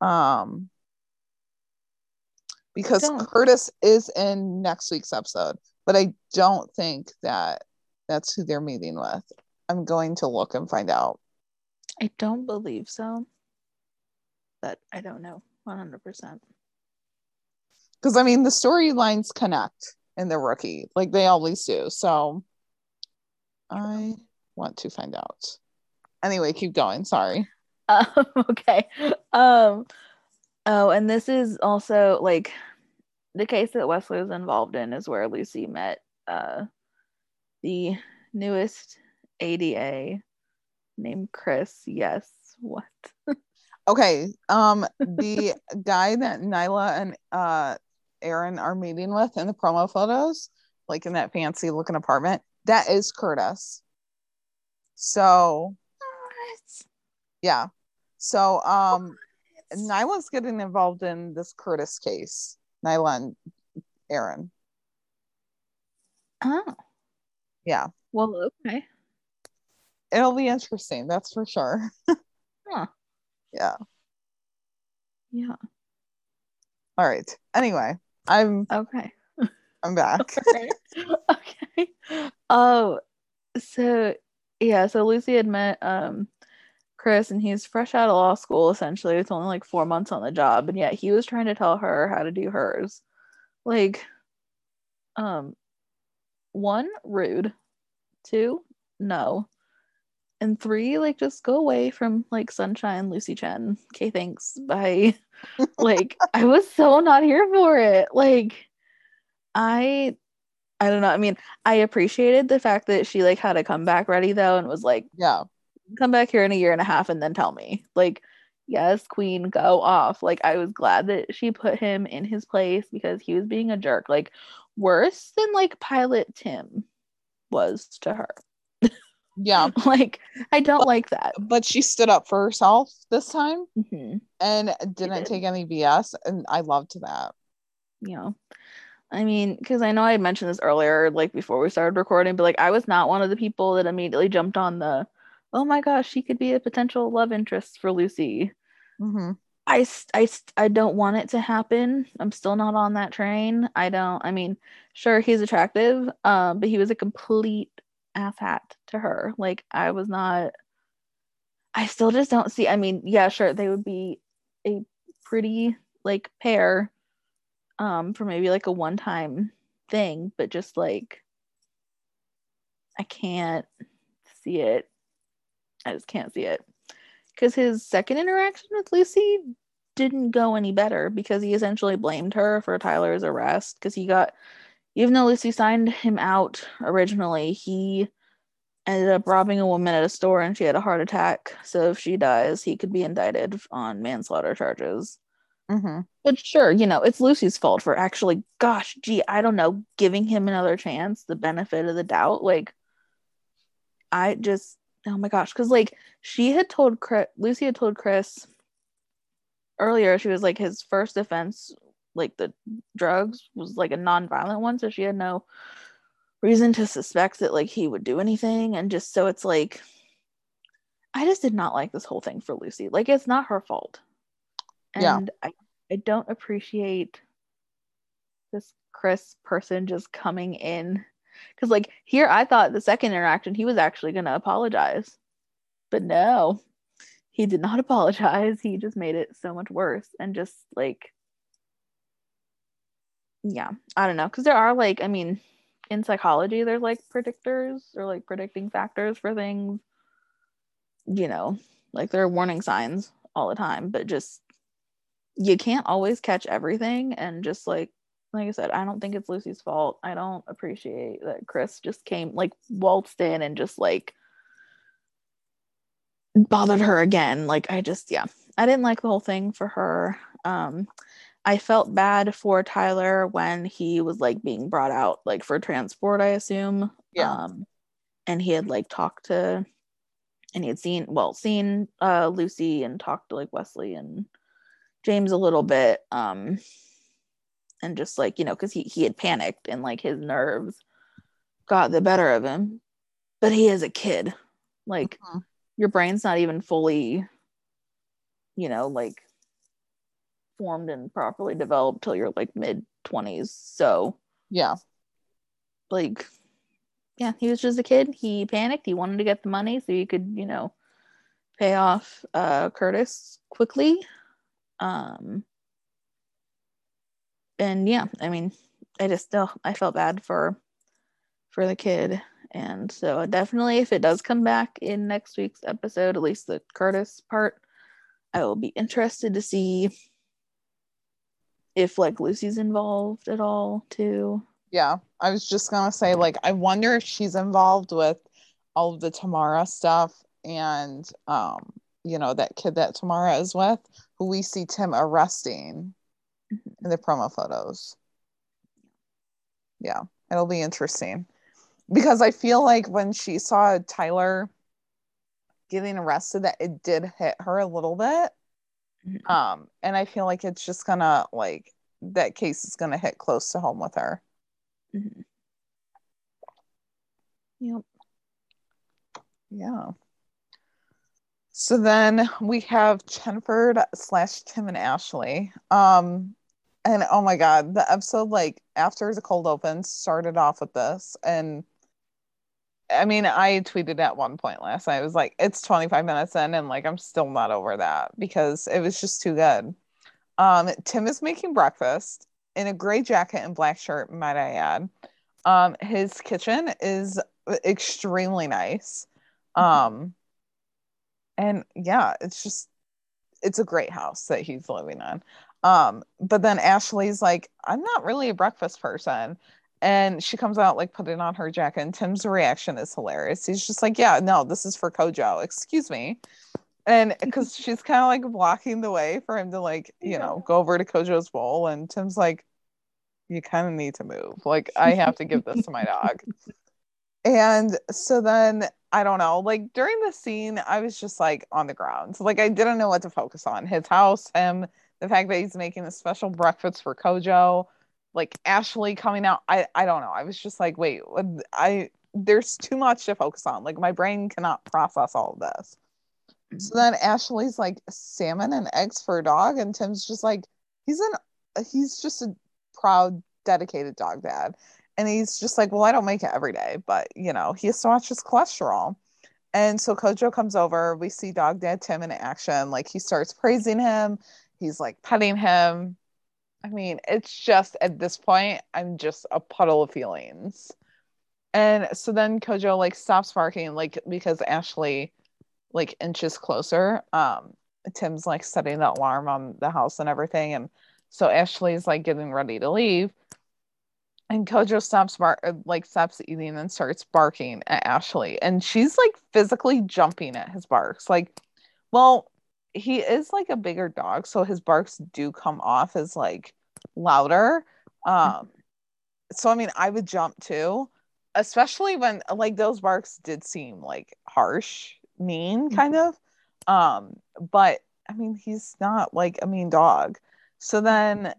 Um, because
don't-
Curtis is in next week's episode, but I don't think that that's who they're meeting with. I'm going to look and find out.
I don't believe so. But I don't know 100%.
Because I mean, the storylines connect in the rookie, like they always do. So I want to find out. Anyway, keep going. Sorry.
Um, okay. Um, oh, and this is also like the case that Wesley was involved in is where Lucy met uh, the newest ADA named Chris. Yes. What?
Okay. Um, the guy that Nyla and uh Aaron are meeting with in the promo photos, like in that fancy looking apartment, that is Curtis. So what? yeah. So um Nyla's getting involved in this Curtis case. Nyla and Aaron.
Oh,
Yeah.
well, okay.
It'll be interesting, that's for sure.
Huh.
Yeah.
Yeah.
All right. Anyway, I'm
Okay.
I'm back.
okay. okay. Oh, so yeah, so Lucy had met um Chris and he's fresh out of law school essentially. It's only like four months on the job, and yet he was trying to tell her how to do hers. Like, um, one, rude. Two, no. And three, like just go away from like Sunshine Lucy Chen. Okay, thanks. Bye. like, I was so not here for it. Like, I I don't know. I mean, I appreciated the fact that she like had a comeback ready though and was like,
Yeah.
Come back here in a year and a half and then tell me. Like, yes, queen, go off. Like, I was glad that she put him in his place because he was being a jerk. Like, worse than like pilot Tim was to her.
Yeah.
like, I don't
But-
like that.
But she stood up for herself this time
Mhm.
and didn't
did.
take any BS. And I loved that.
you know i mean because i know i mentioned this earlier like before we started recording but like i was not one of the people that immediately jumped on the oh my gosh she could be a potential love interest for lucy.
Hmm
i I, I don't want it to happen. I'm still not on that train. I don't i mean sure he's attractive um but he was a complete asshat to her. Like i was not i still just don't see i mean yeah sure they would be a pretty like pair um for maybe like a one time thing but just like i can't see it i just can't see it. Because his second interaction with lucy didn't go any better because he essentially blamed her for tyler's arrest. Because he got even though lucy signed him out originally he ended up robbing a woman at a store and she had a heart attack. So if she dies he could be indicted on manslaughter charges.
Hmm
but sure, you know, it's Lucy's fault for actually, gosh, gee, I don't know, giving him another chance, the benefit of the doubt. Like, I just, oh my gosh, because like she had told Chris, Lucy had told Chris earlier, she was like, his first offense, like the drugs, was like a non-violent one, so she had no reason to suspect that like he would do anything, and just so it's like, I just did not like this whole thing for Lucy. Like, it's not her fault.
Yeah.
And I I don't appreciate this Chris person just coming in. Because, like, here I thought the second interaction he was actually going to apologize. But no, he did not apologize. He just made it so much worse. And just like, yeah, I don't know. Because there are, like, I mean, in psychology, there's like predictors or like predicting factors for things. You know, like there are warning signs all the time, but just you can't always catch everything and just like like I said, I don't think it's Lucy's fault. I don't appreciate that Chris just came like waltzed in and just like bothered her again. Like I just yeah, I didn't like the whole thing for her. Um I felt bad for Tyler when he was like being brought out like for transport, I assume.
Yeah.
Um and he had like talked to and he had seen well seen uh Lucy and talked to like Wesley and James a little bit um and just like you know because he, he had panicked and like his nerves got the better of him. But he is a kid. Like
Mhm.
your brain's not even fully you know like formed and properly developed till you're like mid 20s so
Yeah.
like yeah he was just a kid. He panicked. He wanted to get the money so he could you know pay off uh curtis quickly. Um and yeah i mean i just still i felt bad for for the kid and so definitely if it does come back in next week's episode at least the curtis part i will be interested to see if like lucy's involved at all too
Yeah. I was just gonna say, like, I wonder if she's involved with all of the Tamara stuff and um, you know, that kid that Tamara is with, who we see Tim arresting in the promo photos. Yeah, it'll be interesting. Because I feel like when she saw Tyler getting arrested, that it did hit her a little bit.
Mhm.
Um, and I feel like it's just gonna like that case is gonna hit close to home with her.
Mhm. Yep.
Yeah. So then we have Chenford slash Tim and Ashley. Um, and oh my god, the episode like after the cold open started off with this and I mean, I tweeted at one point last night. I was like, it's 25 minutes in, and like I'm still not over that because it was just too good. Um, Tim is making breakfast in a gray jacket and black shirt, might I add. Um, his kitchen is extremely nice. Um, and yeah, it's just it's a great house that he's living in. Um, but then Ashley's like, I'm not really a breakfast person. And she comes out like putting on her jacket, and Tim's reaction is hilarious. He's just like, Yeah, no, this is for Kojo. Excuse me. And because she's kind of like blocking the way for him to like, you know, go over to Kojo's bowl. And Tim's like, You kind of need to move. Like, I have to give this to my dog. And so then I don't know, like during the scene, I was just like on the ground. So, like I didn't know what to focus on. His house, him, the fact that he's making a special breakfast for Kojo, like Ashley coming out. I I don't know. I was just like, wait, I there's too much to focus on. Like my brain cannot process all of this. So mm-hmm. then Ashley's like salmon and eggs for a dog, and Tim's just like he's an he's just a proud, dedicated dog dad. And he's just like, well, I don't make it every day, but you know, he has to watch his cholesterol. And so Kojo comes over. We see Dog Dad Tim in action. Like he starts praising him. He's like petting him. I mean, it's just at this point, I'm just a puddle of feelings. And so then Kojo like stops barking, like because Ashley like inches closer. Um, Tim's like setting the alarm on the house and everything. And so Ashley's like getting ready to leave and Kojo stops bar- like stops eating and starts barking at Ashley and she's like physically jumping at his barks like well he is like a bigger dog so his barks do come off as like louder um so I mean I would jump too especially when like those barks did seem like harsh mean mm-hmm. kind of um but I mean he's not like a mean dog so then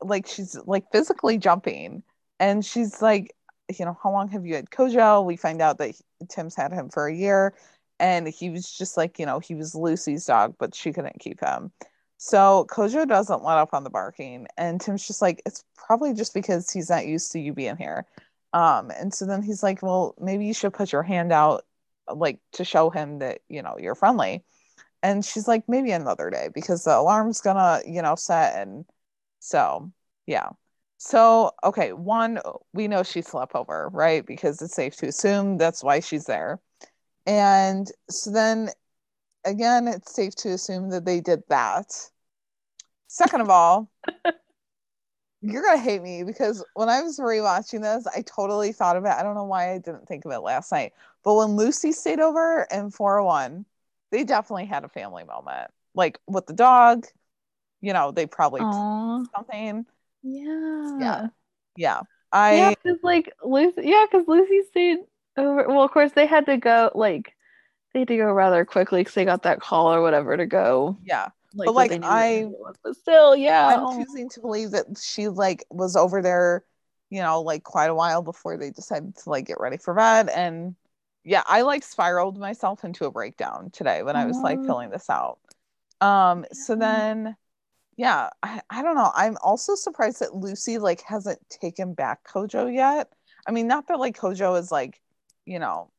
like she's like physically jumping and she's like, you know, how long have you had Kojo? We find out that he, Tim's had him for a year, and he was just like, you know, he was Lucy's dog, but she couldn't keep him. So Kojo doesn't let up on the barking, and Tim's just like, it's probably just because he's not used to you being here. Um, and so then he's like, well, maybe you should put your hand out, like to show him that you know you're friendly. And she's like, maybe another day because the alarm's gonna, you know, set, and so yeah. So, okay, one, we know she slept over, right? Because it's safe to assume that's why she's there. And so then again, it's safe to assume that they did that. Second of all, you're gonna hate me because when I was rewatching this, I totally thought of it. I don't know why I didn't think of it last night. But when Lucy stayed over in 401, they definitely had a family moment. Like with the dog, you know, they probably something
yeah.
Yeah. Yeah. I
Yeah, because like Lucy yeah, because Lucy stayed over well, of course they had to go like they had to go rather quickly because they got that call or whatever to go.
Yeah. Like, but like I
but still, yeah.
I'm choosing to believe that she like was over there, you know, like quite a while before they decided to like get ready for bed. And yeah, I like spiraled myself into a breakdown today when I was like filling this out. Um, so then yeah I, I don't know i'm also surprised that lucy like hasn't taken back kojo yet i mean not that like kojo is like you know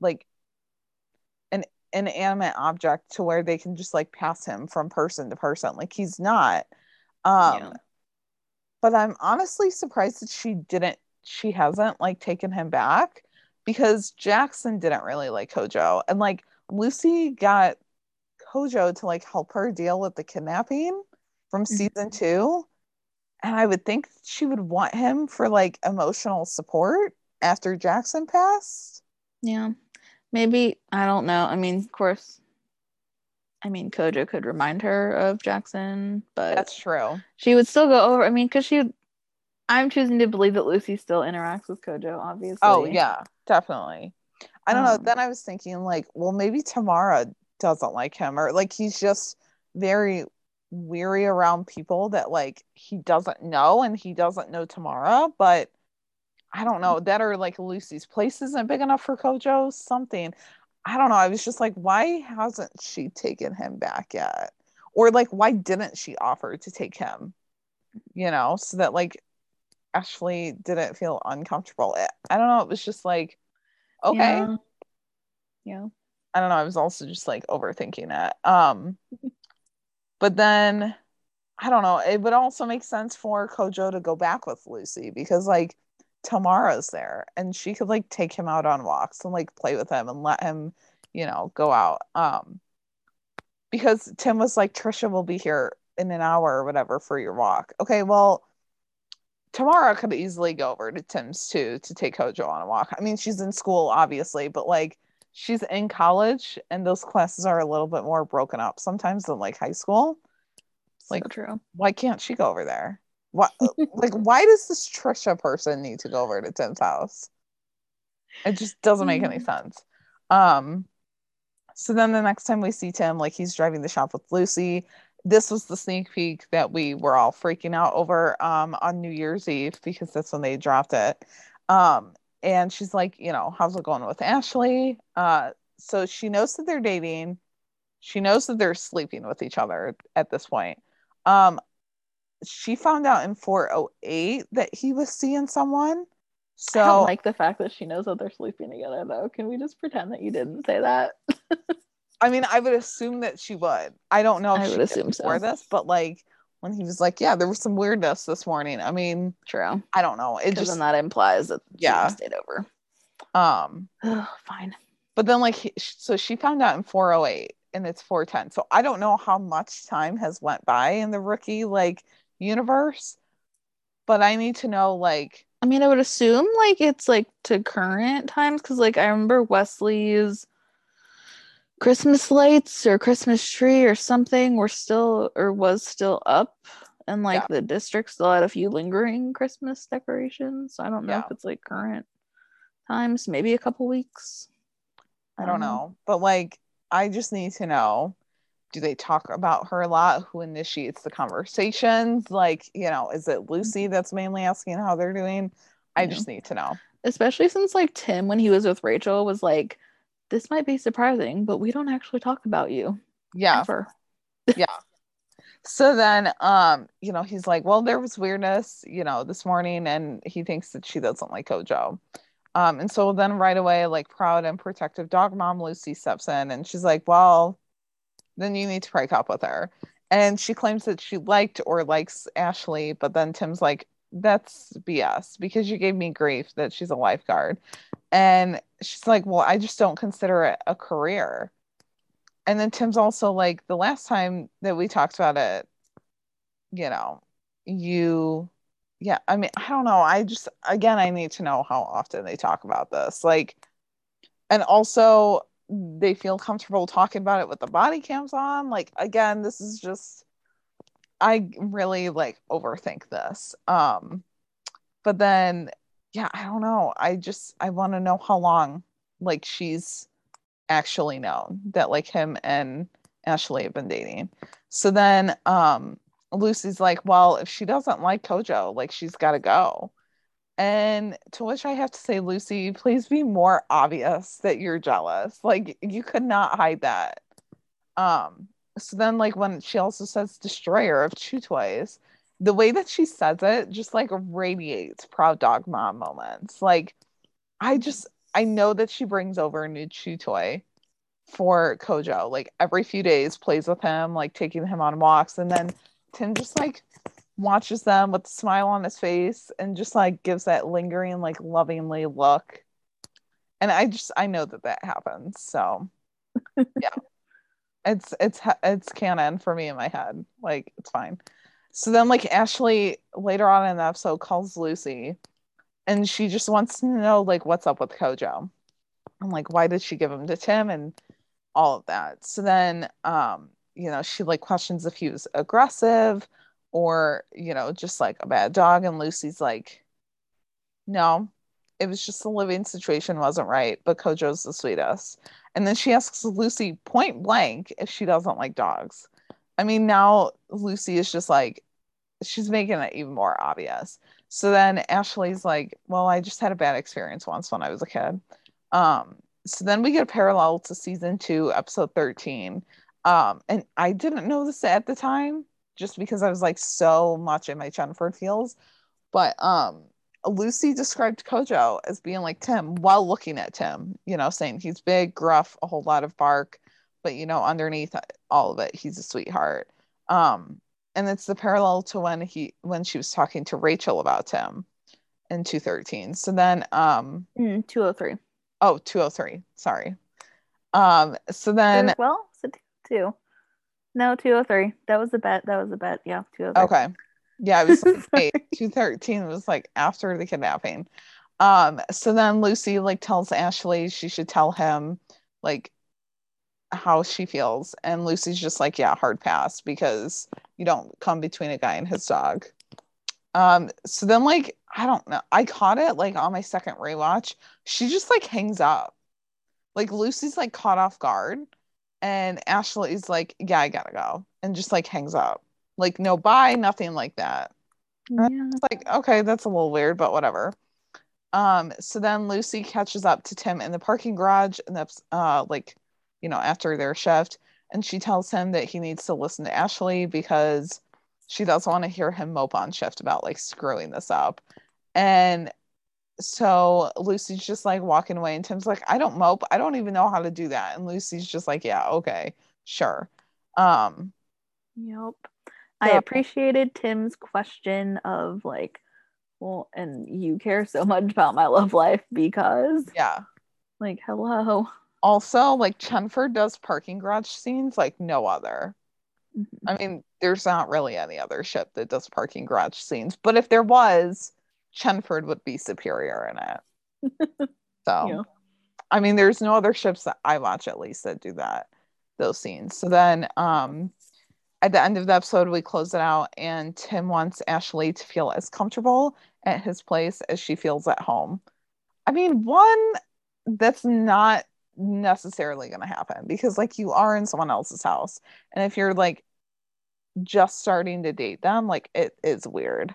like an inanimate object to where they can just like pass him from person to person like he's not um yeah. but i'm honestly surprised that she didn't she hasn't like taken him back because jackson didn't really like kojo and like lucy got Kojo to like help her deal with the kidnapping from mm-hmm. season two. And I would think she would want him for like emotional support after Jackson passed.
Yeah. Maybe, I don't know. I mean, of course, I mean, Kojo could remind her of Jackson, but
that's true.
She would still go over. I mean, because she, I'm choosing to believe that Lucy still interacts with Kojo, obviously.
Oh, yeah, definitely. I don't um, know. Then I was thinking, like, well, maybe Tamara doesn't like him or like he's just very weary around people that like he doesn't know and he doesn't know Tamara, but I don't know that or like Lucy's place isn't big enough for Kojo, something. I don't know. I was just like, why hasn't she taken him back yet? Or like, why didn't she offer to take him you know, so that like Ashley didn't feel uncomfortable. I- I don't know. It was just like, okay.
Yeah. yeah.
I don't know. I was also just like overthinking it. Um, but then I don't know. It would also make sense for Kojo to go back with Lucy because like Tamara's there and she could like take him out on walks and like play with him and let him, you know, go out. Um, because Tim was like, Trisha will be here in an hour or whatever for your walk. Okay, well, Tamara could easily go over to Tim's too to take Kojo on a walk. I mean, she's in school, obviously, but like she's in college and those classes are a little bit more broken up sometimes than like high school.
Like
Like-
true.
Why can't she go over there? What like why does this Trisha person need to go over to Tim's house? It just doesn't make any
Mm.
sense. Um so then the next time we see Tim, like he's driving the shop with Lucy. This was the sneak peek that we were all freaking out over um on New Year's Eve because that's when they dropped it. Um and she's like, you know, how's it going with Ashley? Uh so she knows that they're dating. She knows that they're sleeping with each other at this point. Um she found out in 408 that he was seeing someone. So
I don't like the fact that she knows that they're sleeping together though. Can we just pretend that you didn't say that?
I mean, I would assume that she would. I don't know if
I
she
would assume so.
this, but like when he was like, "Yeah, there was some weirdness this morning." I mean,
True.
I don't know. It just
then that implies that
Yeah.
stayed over.
um.
Fine.
But then like, he, so she found out in 408, and it's 410. So I don't know how much time has went by in the rookie like universe, but I need to know like,
I mean, I would assume like it's like to current times because like I remember Wesley's Christmas lights or Christmas tree or something were still or was still up, and like
Yeah.
the district still had a few lingering Christmas decorations. So I don't know if it's like current times, maybe a couple weeks.
I don't um, know. But like, I just need to know do they talk about her a lot? Who initiates the conversations? Like, you know, is it Lucy that's mainly asking how they're doing? I
Yeah.
just need to know.
especially since like Tim when he was with Rachel was like, "This might be surprising, but we don't actually talk about you
Yeah.
ever."
Yeah. So then, um, you know, he's like, well, there was weirdness, you know, this morning, and he thinks that she doesn't like Kojo. Um, and so then right away, like proud and protective dog mom Lucy steps in and she's like, well, then you need to break up with her. And she claims that she liked or likes Ashley, but then Tim's like, that's BS because you gave me grief that she's a lifeguard. And she's like, well, I just don't consider it a career. And then Tim's also like, the last time that we talked about it, you know, you, yeah, I mean, I don't know. I just, again, I need to know how often they talk about this. Like, and also they feel comfortable talking about it with the body cams on. Like, again, this is just, I really like overthink this. Um, but then, yeah, I don't know. I just, I want to know how long, like, she's actually known that like him and Ashley have been dating. So then um Lucy's like, well, if she doesn't like Kojo, like she's got to go. And to which I have to say, Lucy, please be more obvious that you're jealous. Like you could not hide that. Um, so then like when she also says destroyer of chew toys, the way that she says it just like radiates proud dog mom moments. Like I just I know that she brings over a new chew toy for Kojo. Like every few days, plays with him, like taking him on walks, and then Tim just like watches them with a smile on his face and just like gives that lingering, like lovingly look. And I just I know that that happens. So yeah, it's it's it's canon for me in my head. Like it's fine. So then like Ashley later on in the episode calls Lucy and she just wants to know like what's up with Kojo. And like why did she give him to Tim and all of that. So then um, you know, she like questions if he was aggressive or, you know, just like a bad dog. And Lucy's like, no, it was just the living situation wasn't right, but Kojo's the sweetest. And then she asks Lucy point blank if she doesn't like dogs. I mean, now Lucy is just like, she's making it even more obvious. So then Ashley's like, well, I just had a bad experience once when I was a kid. Um, so then we get a parallel to season two, episode 13. Um, and I didn't know this at the time, just because I was like so much in my Chenford feels. But um Lucy described Kojo as being like Tim while looking at Tim, you know, saying he's big, gruff, a whole lot of bark, but you know, underneath all of it, he's a sweetheart. Um, and it's the parallel to when he when she was talking to Rachel about Tim in 213. So then um
mm, 203.
Oh, 203. Sorry. Um, so then
well, so two. No, 203. That was a bet. That was a bet. Yeah, 203.
Okay. Yeah, it was like, 213 was like after the kidnapping. Um, so then Lucy like tells Ashley she should tell him like how she feels. And Lucy's just like, yeah, hard pass because you don't come between a guy and his dog. Um, so then like I don't know, I caught it like on my second rewatch. She just like hangs up. Like Lucy's like caught off guard, and Ashley's like, yeah, I gotta go, and just like hangs up. Like no bye, nothing like that. Yeah. It's like, okay, that's a little weird, but whatever. Um, so then Lucy catches up to Tim in the parking garage, and that's uh like, you know, after their shift, and she tells him that he needs to listen to Ashley because she doesn't want to hear him mope on shift about like screwing this up. And so Lucy's just like walking away, and Tim's like, I don't mope. I don't even know how to do that. And Lucy's just like, Yeah, okay, sure. Um,
yep. I appreciated Tim's question of like, well, and you care so much about my love life because
yeah,
like hello.
Also, like Chenford does parking garage scenes like no other. Mm-hmm. I mean, there's not really any other ship that does parking garage scenes, but if there was, Chenford would be superior in it. so, yeah. I mean, there's no other ships that I watch at least that do that those scenes. So then, um, at the end of the episode, we close it out, and Tim wants Ashley to feel as comfortable at his place as she feels at home. I mean, one, that's not necessarily going to happen because, like, you are in someone else's house. And if you're like just starting to date them, like, it is weird.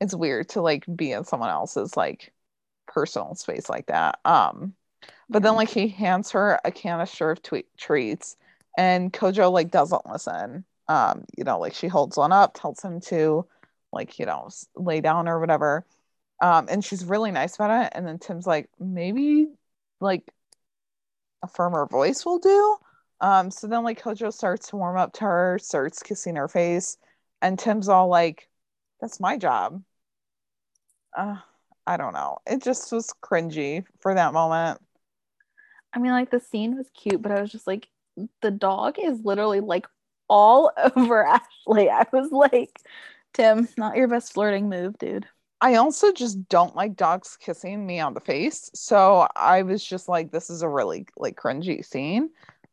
It's weird to like be in someone else's like personal space like that. Um, but then like he hands her a canister of tweet treats and Kojo like doesn't listen um, you know, like she holds one up, tells him to like, you know, lay down or whatever. Um, and she's really nice about it. And then Tim's like, maybe like a firmer voice will do. Um, so then like Kojo starts to warm up to her, starts kissing her face, and Tim's all like, That's my job. Uh, I don't know. It just was cringy for that moment.
I mean, like the scene was cute, but I was just like, the dog is literally like all over Ashley. I was like, Tim, not your best flirting move, dude.
I also just don't like dogs kissing me on the face. So I was just like, this is a really like cringy scene.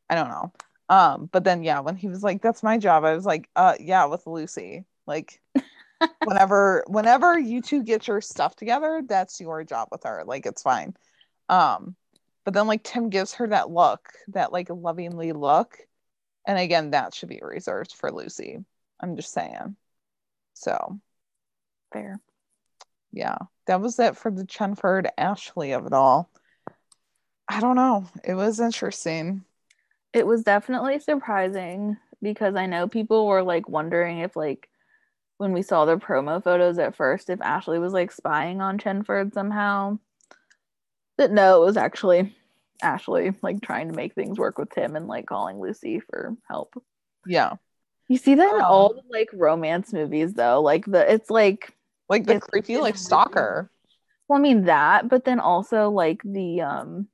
I don't know. Um, but then yeah, when he was like, that's my job, I was like, uh yeah, with Lucy. Like whenever whenever you two get your stuff together, that's your job with her. Like it's fine. Um, but then like Tim gives her that look, that like lovingly look. And again, that should be reserved for Lucy. I'm just saying. So
fair.
Yeah, that was it for the Chenford Ashley of it all. I don't know. It was interesting.
It was definitely surprising because I know people were like wondering if like when we saw the promo photos at first if Ashley was like spying on Chenford somehow. But no, it was actually Ashley like trying to make things work with Tim and like calling Lucy for help.
Yeah.
You see that in um, all the like romance movies though. Like the it's like
like the creepy like stalker.
Well, I mean that, but then also like the um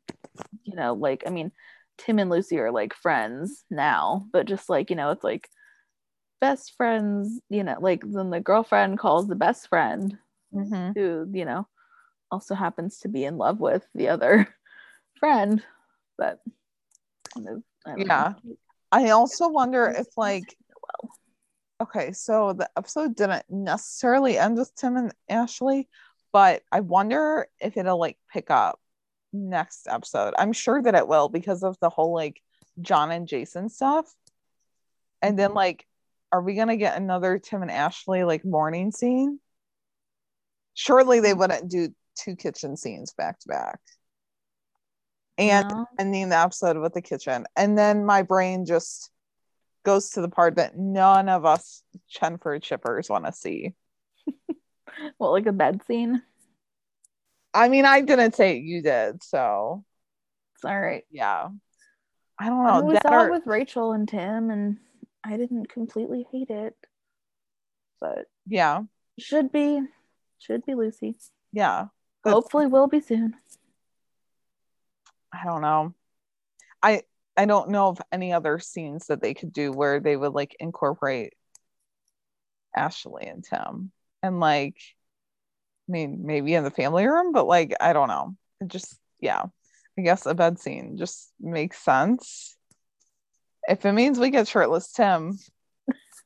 you know, like I mean Tim and Lucy are like friends now, but just like, you know, it's like best friends, you know, like then the girlfriend calls the best friend mm-hmm. who, you know, also happens to be in love with the other friend, but
kind of, I yeah. Know. I also wonder if like okay, so the episode didn't necessarily end with Tim and Ashley, but I wonder if it'll like pick up next episode. I'm sure that it will because of the whole like John and Jason stuff. And then like are we gonna get another Tim and Ashley like morning scene? Surely they mm. wouldn't do two kitchen scenes back to back and no. ending the episode with the kitchen. And then my brain just goes to the part that none of us Chenford shippers want to see.
What, like a bed scene?
I mean, I didn't say you did, so
It's all right.
yeah. I don't know.
we
that
saw
or-
it with Rachel and Tim, and I didn't completely hate it, but
yeah,
should be, should be Lucy.
yeah.
Hopefully, will be soon.
I don't know. I I don't know of any other scenes that they could do where they would like incorporate Ashley and Tim and like I mean maybe in the family room, but like I don't know. It just yeah. I guess a bed scene just makes sense. If it means we get shirtless Tim,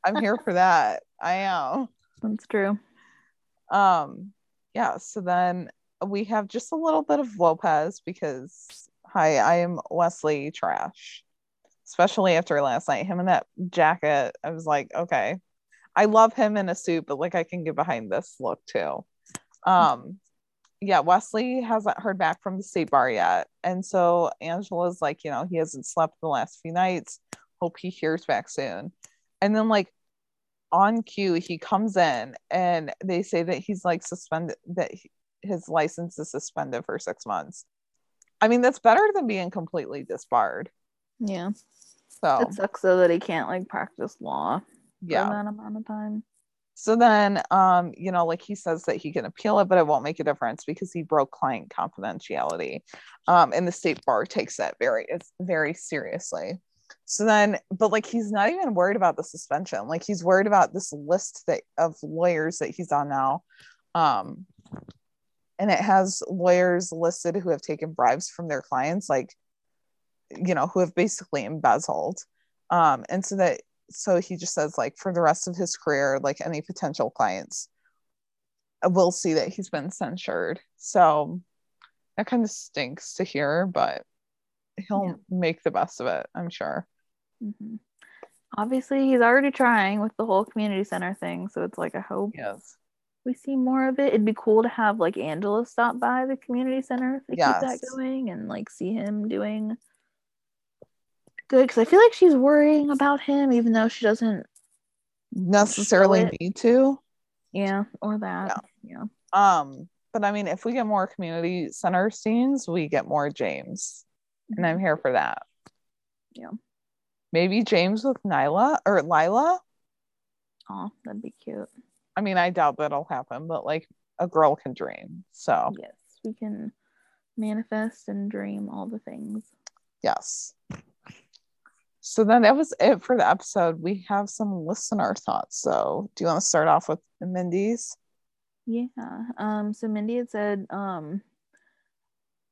I'm here for that. I am.
That's true.
Um, yeah, so then we have just a little bit of Lopez because hi, I am Wesley trash. Especially after last night. Him in that jacket, I was like, okay. I love him in a suit, but like I can get behind this look too. Um yeah, Wesley hasn't heard back from the state bar yet. And so Angela's like, you know, he hasn't slept the last few nights. Hope he hears back soon. And then like on cue he comes in and they say that he's like suspended that he, his license is suspended for six months. I mean that's better than being completely disbarred.
Yeah,
so
it sucks though that he can't like practice law for
yeah.
that amount of time.
so then um you know like he says that he can appeal it but it won't make a difference because he broke client confidentiality. Um and the state bar takes that very very seriously so then but like he's not even worried about the suspension. Like he's worried about this list that of lawyers that he's on now. Um and it has lawyers listed who have taken bribes from their clients like you know who have basically embezzled. Um and so that so he just says like for the rest of his career like any potential clients will see that he's been censured. So that kind of stinks to hear but he'll
Yeah.
make the best of it i'm sure
hmm Obviously, he's already trying with the whole community center thing, so it's like I hope
yes
we see more of it. It'd be cool to have like Angela stop by the community center if they keep that going and like see him doing good because I feel like she's worrying about him even though she doesn't.
necessarily need to
Yeah, or that. Yeah.
um but i mean if we get more community center scenes we get more james and i'm here for that
Yeah.
Maybe james with nyla or lila
Oh, that'd be cute.
i mean i doubt that'll happen but like a girl can dream so
Yes, we can manifest and dream all the things.
yes so then that was it for the episode we have some listener thoughts so do you want to start off with mindy's
Yeah. Um. So Mindy had said, um,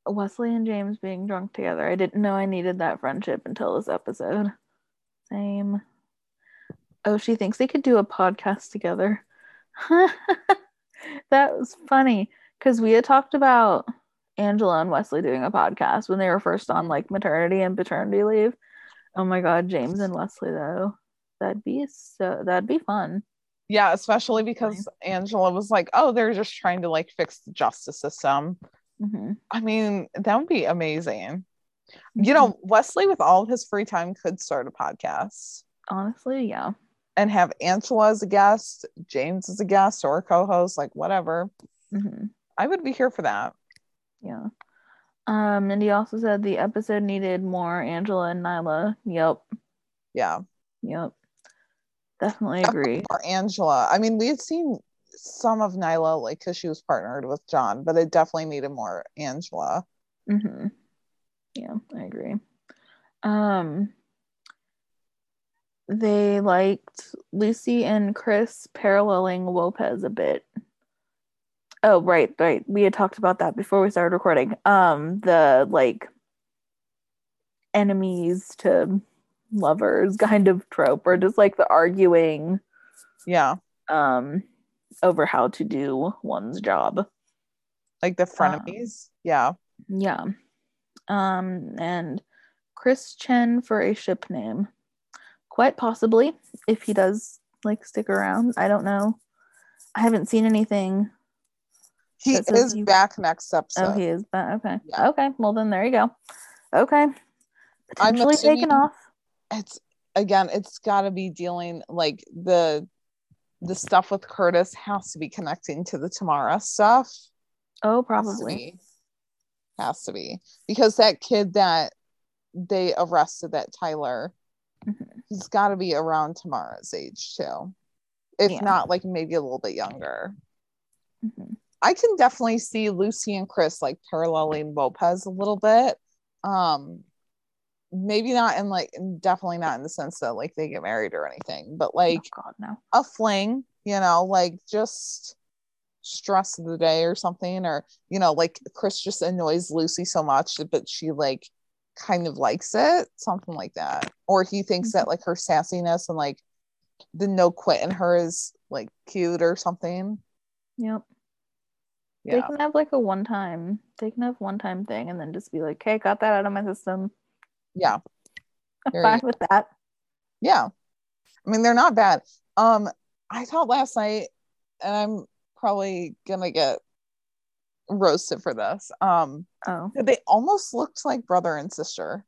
Wesley and James being drunk together. I didn't know I needed that friendship until this episode. Same. Oh, she thinks they could do a podcast together. that was funny because we had talked about Angela and Wesley doing a podcast when they were first on like maternity and paternity leave. Oh my god, James and Wesley though. That'd be so that'd be fun.
yeah especially because angela was like oh they're just trying to like fix the justice system
hmm
I mean, that would be amazing. You know, Wesley, with all of his free time, could start a podcast
honestly, yeah.
and have Angela as a guest, James as a guest or a co host, like whatever.
hmm
I would be here for that.
Yeah. Um, and he also said the episode needed more Angela and Nyla. Yep.
Yeah.
Yep. Definitely agree.
Or Angela. I mean, we had seen some of Nyla, like, because she was partnered with John, but it definitely needed more Angela.
hmm Yeah, I agree. Um, they liked Lucy and Chris paralleling Lopez a bit. Oh, right, right. We had talked about that before we started recording. Um, the like enemies to lovers kind of trope, or just like the arguing
Yeah.
um over how to do one's job.
Like the frenemies. yeah.
Yeah. Um, and Chris Chen for a ship name. Quite possibly, if he does like stick around. I don't know. I haven't seen anything.
He is
he-
back next episode.
Oh, he is back. Okay.
Yeah.
Okay. Well, then there you go. Okay.
I'm
Potentially taken off.
it's again, it's got to be dealing like the the stuff with Curtis has to be connecting to the Tamara stuff.
Oh, probably.
Has to be because that kid that they arrested, that Tyler,
Mhm.
he's got to be around Tamara's age too, if
Yeah.
not like maybe a little bit younger.
Mhm.
I can definitely see Lucy and Chris like paralleling Lopez a little bit. Um maybe not in like definitely not in the sense that like they get married or anything, but like
oh God, no.
a fling, you know, like just stress of the day or something, or you know, like Chris just annoys Lucy so much, but she like kind of likes it, something like that. Or he thinks that like her sassiness and like the no quit in her is like cute or something.
Yep. They can have like a one time. They can have one time thing and then just be like, "Okay, got that out of my system.
Yeah.
I'm fine with that."
Yeah. I mean, they're not bad. Um, I thought last night, and I'm probably gonna get roasted for this. Um,
Oh,
they almost looked like brother and sister.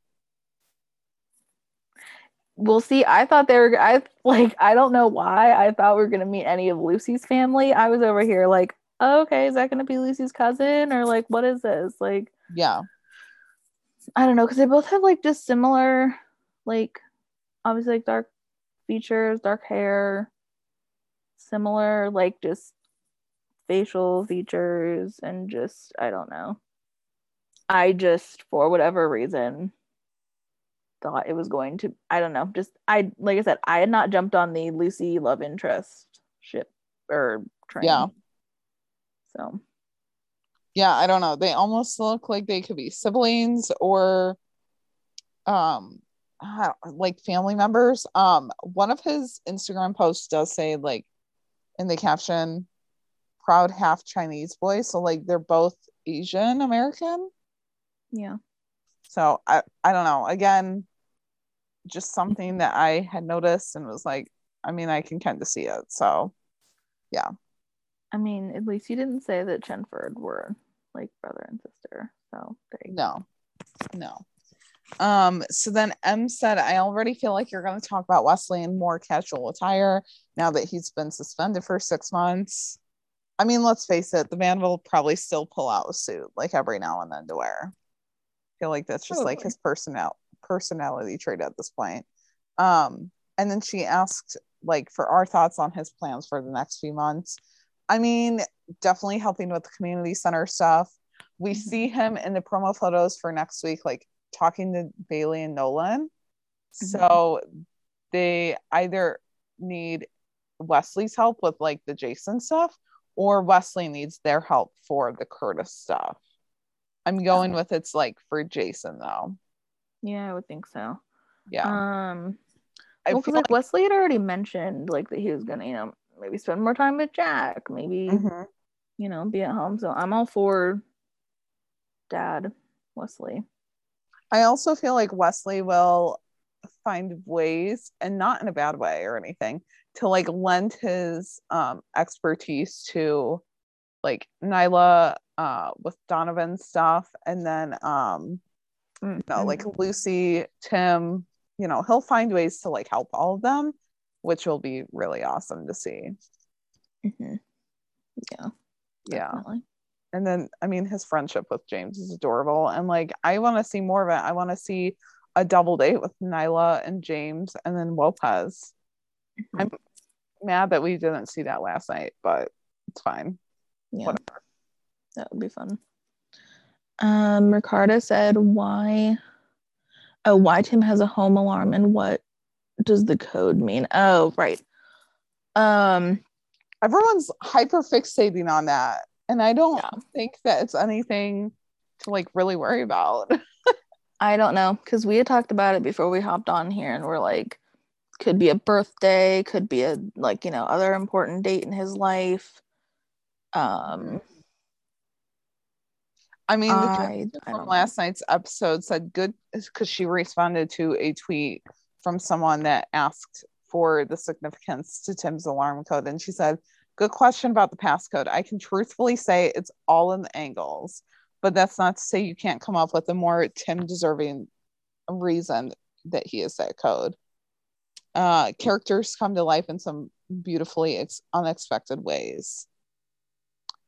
we'll see. I thought they were. I like. I don't know why. I thought we were gonna meet any of Lucy's family. I was over here like, oh, okay, is that gonna be Lucy's cousin or like what is this? Like,
Yeah.
I don't know because they both have like just similar, like, obviously like dark features, dark hair, similar like just facial features, and just I don't know. I just for whatever reason thought it was going to I don't know just I like I said I had not jumped on the Lucy love interest ship or train.
Yeah.
So
Yeah, I don't know. They almost look like they could be siblings or um like family members. Um one of his Instagram posts does say like in the caption proud half Chinese boy. So like they're both Asian American.
yeah.
So I I don't know. Again, just something that I had noticed and was like, I mean, I can kind of see it. So yeah.
I mean, at least you didn't say that Chenford were like brother and sister. So there you go.
no, no. Um, so then M said, I already feel like you're gonna talk about Wesley in more casual attire now that he's been suspended for six months. I mean, let's face it, the man will probably still pull out a suit like every now and then to wear. I feel like that's just like his personal personality trait at this point. Um, and then she asked like for our thoughts on his plans for the next few months. I mean, definitely helping with the community center stuff. We
Mhm.
see him in the promo photos for next week, like talking to Bailey and Nolan. So they either need Wesley's help with like the Jason stuff, or Wesley needs their help for the Curtis stuff. I'm going with it's like for Jason though.
Yeah, I would think so.
Yeah.
Um,
I
well,
feel
like Wesley had already mentioned like that he was gonna, you know, maybe spend more time with Jack, maybe
Mhm.
you know, be at home. So I'm all for Dad Wesley.
I also feel like Wesley will find ways, and not in a bad way or anything, to like lend his um, expertise to like Nyla uh, with Donovan stuff, and then um, you know, like Lucy, Tim. You know, he'll find ways to like help all of them, which will be really awesome to see.
Mhm. Yeah,
Yeah.
definitely.
and then I mean his friendship with James is adorable, and like I want to see more of it. I want to see a double date with Nyla and James, and then Lopez.
Mhm.
I'm mad that we didn't see that last night, but it's fine.
Yeah,
Whatever.
that would be fun. Um, Ricardo said, "Why? Oh, why Tim has a home alarm and what does the code mean? Oh, right. Um,
Everyone's hyper fixating on that, and I don't
Yeah.
think that it's anything to like really worry about.
I don't know because we had talked about it before we hopped on here, and we're like, could be a birthday, could be a like you know other important date in his life. Um,
I mean, the
I, I
from last night's episode said good because she responded to a tweet from someone that asked for the significance to Tim's alarm code. And she said, Good question about the passcode. I can truthfully say it's all in the angles, but that's not to say you can't come up with a more Tim deserving reason that he is that code. uh, characters come to life in some beautifully ex- unexpected ways.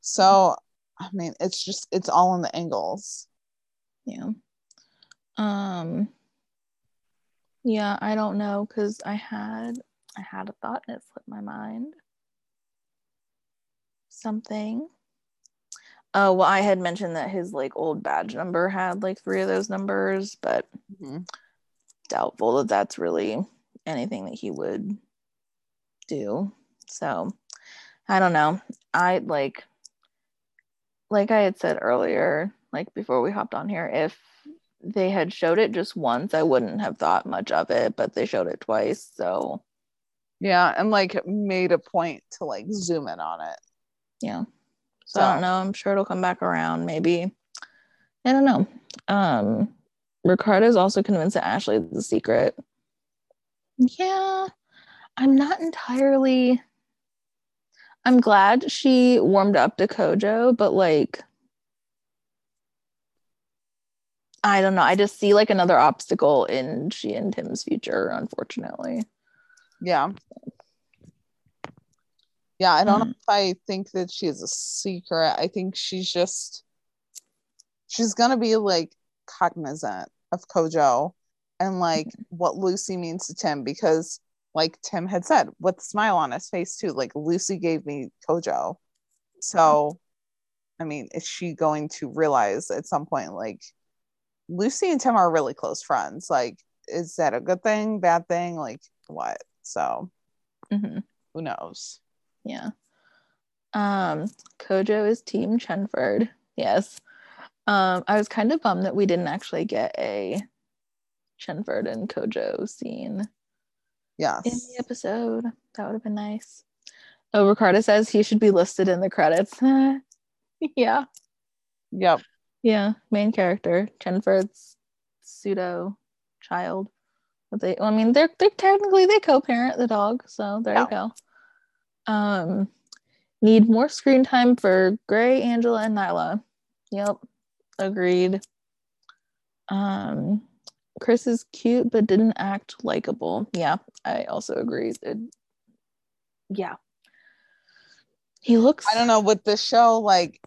So, I mean, it's just it's all in the angles.
Yeah. Um yeah, I don't know cuz I had I had a thought and it slipped my mind. Something. Oh, well, I had mentioned that his like old badge number had like three of those numbers, but
Mhm.
doubtful that that's really anything that he would do. So I don't know. I like like I had said earlier, like before we hopped on here, if they had showed it just once, I wouldn't have thought much of it, but they showed it twice. So
Yeah, and like made a point to like zoom in on it.
yeah. So, I don't know. I'm sure it'll come back around. Maybe. I don't know. Um Ricardo's also convinced that Ashley is the secret. Yeah. I'm not entirely I'm glad she warmed up to Kojo, but like I don't know. I just see like another obstacle in she and Tim's future, unfortunately.
Yeah. Yeah, I don't know
Mm.
if I think that she is a secret. I think she's just she's gonna be like cognizant of Kojo and like what Lucy means to Tim because like Tim had said with the smile on his face too, like Lucy gave me Kojo. So I mean, is she going to realize at some point like Lucy and Tim are really close friends? Like, is that a good thing, bad thing? Like what? So
Mhm.
who knows?
Yeah. Um, Kojo is Team Chenford. Yes. Um, I was kind of bummed that we didn't actually get a Chenford and Kojo scene
Yes.
in the episode. That would have been nice. Oh, Ricardo says he should be listed in the credits. yeah.
Yep.
Yeah. Main character. Chenford's pseudo child. But they I mean they're they're technically they co-parent the dog, so there
Yeah.
you go. Um need more screen time for Grey, Angela, and Nyla. Yep. Agreed. Um Chris is cute but didn't act likable. Yeah, I also agree. It- yeah. He looks
I don't know with the show, like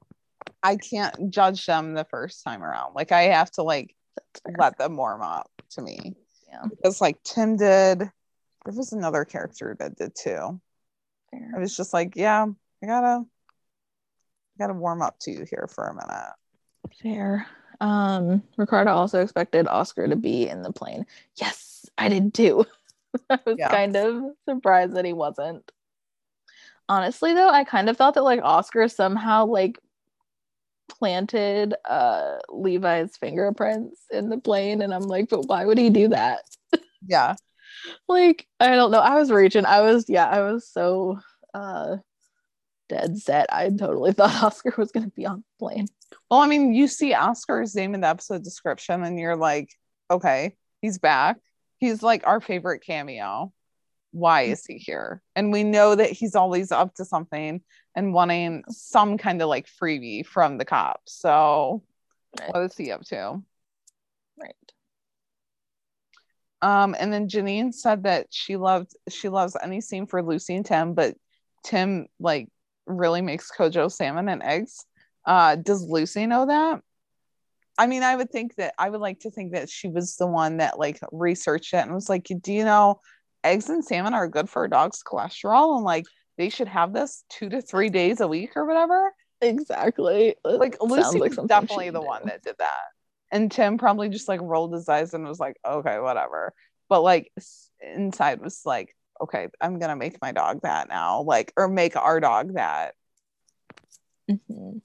I can't judge them the first time around. Like I have to like let them warm up to me.
Yeah.
Because like Tim did, there was another character that did too. I was just like, yeah, I gotta I gotta warm up to you here for a minute.
Fair. Um, Ricardo also expected Oscar to be in the plane. Yes, I did too. I was
Yeah.
kind of surprised that he wasn't. Honestly, though, I kind of thought that like Oscar somehow like planted uh Levi's fingerprints in the plane, and I'm like, but why would he do that?
Yeah.
Like, I don't know. I was reaching. I was, yeah, I was so uh dead set. I totally thought Oscar was gonna be on the plane.
Well, I mean, you see Oscar's name in the episode description, and you're like, okay, he's back. He's like our favorite cameo. Why is he here? And we know that he's always up to something and wanting some kind of like freebie from the cops. So,
Right.
what is he up to?
Right.
Um, and then Janine said that she loved she loves any scene for Lucy and Tim, but Tim like really makes Kojo salmon and eggs. Uh, does Lucy know that? I mean, I would think that I would like to think that she was the one that like researched it and was like, do you know eggs and salmon are good for a dog's cholesterol and like they should have this two to three days a week or whatever?
Exactly.
Like
sounds
Lucy was definitely the
would
one that did that. And Tim probably just like rolled his eyes and was like, okay, whatever. But like inside was like, okay, I'm gonna make my dog that now, like, or make our dog that.
Mhm.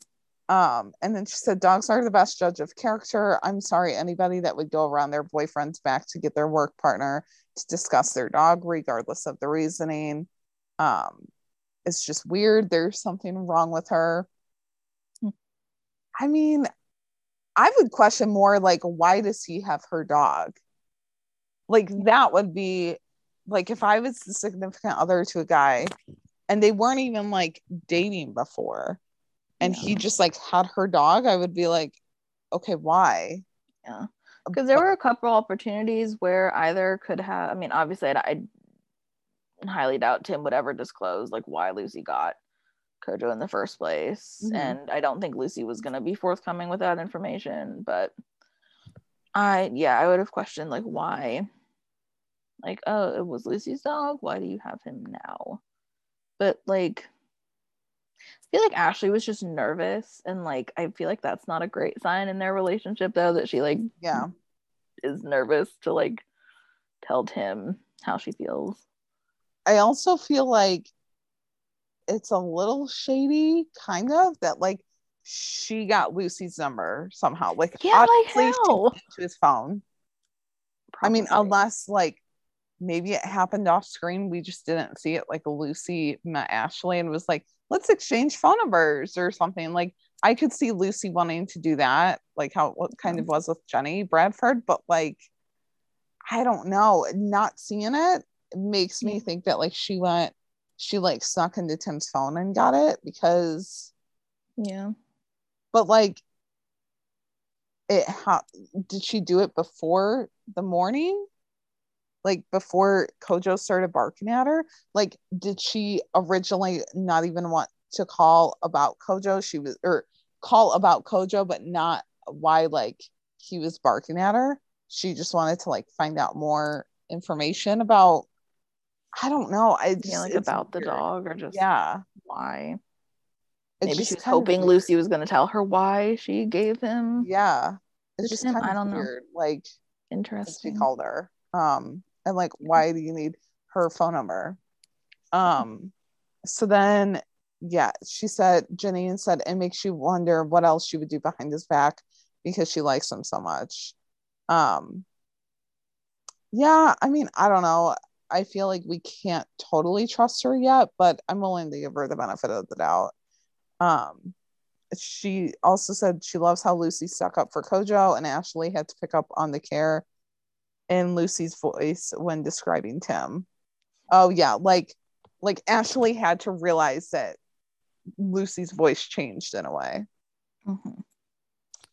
Um, and then she said, dogs are the best judge of character. I'm sorry, anybody that would go around their boyfriend's back to get their work partner to discuss their dog, regardless of the reasoning. Um, it's just weird. There's something wrong with her.
Hmm.
I mean, I would question more like, why does he have her dog? Like, that would be like if I was the significant other to a guy and they weren't even like dating before and
Yeah.
he just like had her dog, I would be like, okay, why?
Yeah. Uh, because there were a couple opportunities where either could have, I mean, obviously, I, I highly doubt Tim would ever disclose like why Lucy got Kojo in the first place.
Mhm.
And I don't think Lucy was gonna be forthcoming with that information, but I yeah, I would have questioned like why. Like, oh, it was Lucy's dog. Why do you have him now? But like I feel like Ashley was just nervous and like I feel like that's not a great sign in their relationship though that she like
Yeah.
is nervous to like tell Tim how she feels.
I also feel like it's a little shady, kind of, that like she got Lucy's number somehow. Like,
Yeah, like
obviously
how?
to his phone. I mean, unless like maybe it happened off screen, we just didn't see it. Like Lucy met Ashley and was like, let's exchange phone numbers or something. Like, I could see Lucy wanting to do that, like how what kind of mm-hmm. was with Jenny Bradford, but like, I don't know. Not seeing it makes me think that like she went, she like snuck into Tim's phone and got it because,
yeah.
but like, it ha- did she do it before the morning? Like before Kojo started barking at her? Like, did she originally not even want to call about Kojo? She was, or call about Kojo, but not why like he was barking at her. She just wanted to like find out more information about. I don't know. I just,
Yeah, like about the dog or just
Yeah,
why.
it's
Maybe she was hoping. Lucy was gonna tell her why she gave him.
Yeah, it's just
him, I don't know.
Like,
Interesting.
called her. Um, and like, why do you need her phone number? Um, so then, yeah, she said, Janine said, it makes you wonder what else she would do behind his back because she likes him so much. Um, yeah, I mean, I don't know. I feel like we can't totally trust her yet, but I'm willing to give her the benefit of the doubt. Um, she also said she loves how Lucy stuck up for Kojo and Ashley had to pick up on the care in Lucy's voice when describing Tim. Oh yeah, like like Ashley had to realize that Lucy's voice changed in a way.
Mhm.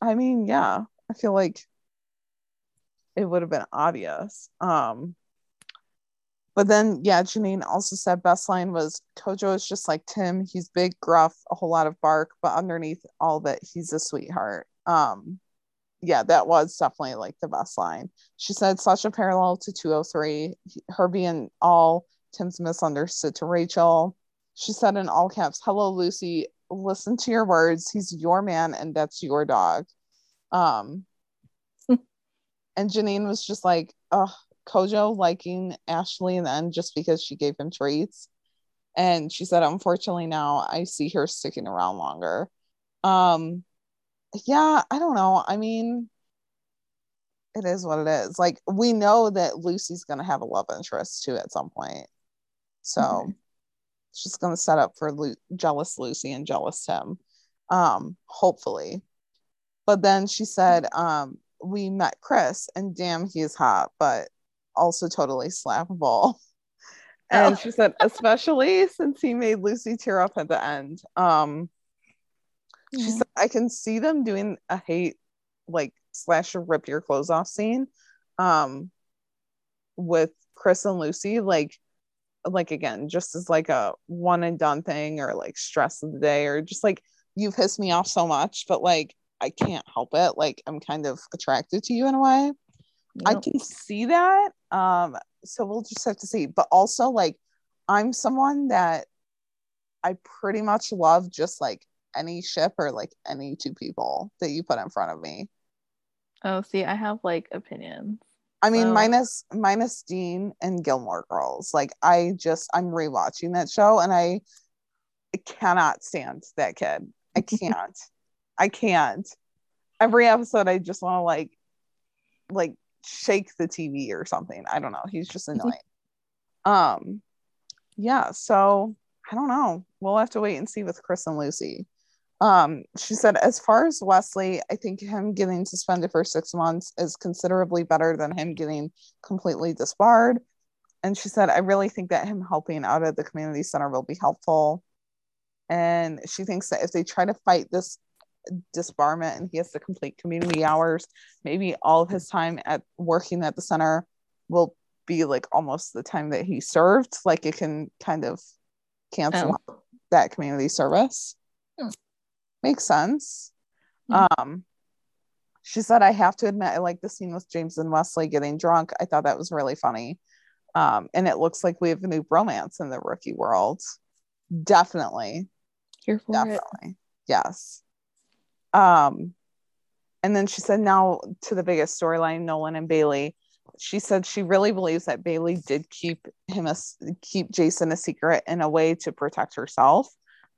I mean, yeah, I feel like it would have been obvious. Um but then yeah, Janine also said best line was Kojo is just like Tim. He's big, gruff, a whole lot of bark, but underneath all that, he's a sweetheart. Um yeah, that was definitely like the best line. She said such a parallel to 203, her being all Tim's misunderstood to Rachel. She said in all caps, Hello, Lucy, listen to your words. He's your man, and that's your dog. Um, and Janine was just like, Oh, Kojo liking Ashley and then just because she gave him treats. And she said, Unfortunately, now I see her sticking around longer. Um, yeah, I don't know. I mean, it is what it is. Like we know that Lucy's gonna have a love interest too at some point. So
Mhm.
she's gonna set up for Lu- jealous Lucy and jealous Tim. Um, hopefully. But then she said, um, we met Chris and damn he is hot, but also totally slappable. And
Oh.
she said, especially since he made Lucy tear up at the end. Um, she said I can see them doing a hate like slash or rip your clothes off scene um with Chris and Lucy like like again just as like a one and done thing or like stress of the day or just like you've pissed me off so much but like I can't help it like I'm kind of attracted to you in a way I can see that. Um, so we'll just have to see. But also, like, I'm someone that I pretty much love just like any ship or like any two people that you put in front of me.
Oh, see, I have like opinions.
I mean,
So-
minus minus Dean and Gilmore Girls. Like, I just I'm rewatching that show and I cannot stand that kid. I can't. I can't. Every episode, I just want to like, like shake the TV or something. I don't know. He's just annoying. um, yeah. So I don't know. We'll have to wait and see with Chris and Lucy. Um, she said, as far as Wesley, I think him getting suspended for six months is considerably better than him getting completely disbarred. And she said, I really think that him helping out at the community center will be helpful. And she thinks that if they try to fight this disbarment and he has to complete community hours, maybe all of his time at working at the center will be like almost the time that he served. Like it can kind of cancel
Oh.
that community service.
Hmm.
Makes sense.
Hmm.
Um, she said, I have to admit, I like the scene with James and Wesley getting drunk. I thought that was really funny. Um, and it looks like we have a new bromance in the rookie world. Definitely.
Here for it.
Definitely. Yes. Um, and then she said, now to the biggest storyline, Nolan and Bailey. She said she really believes that Bailey did keep him a, keep Jason a secret in a way to protect herself.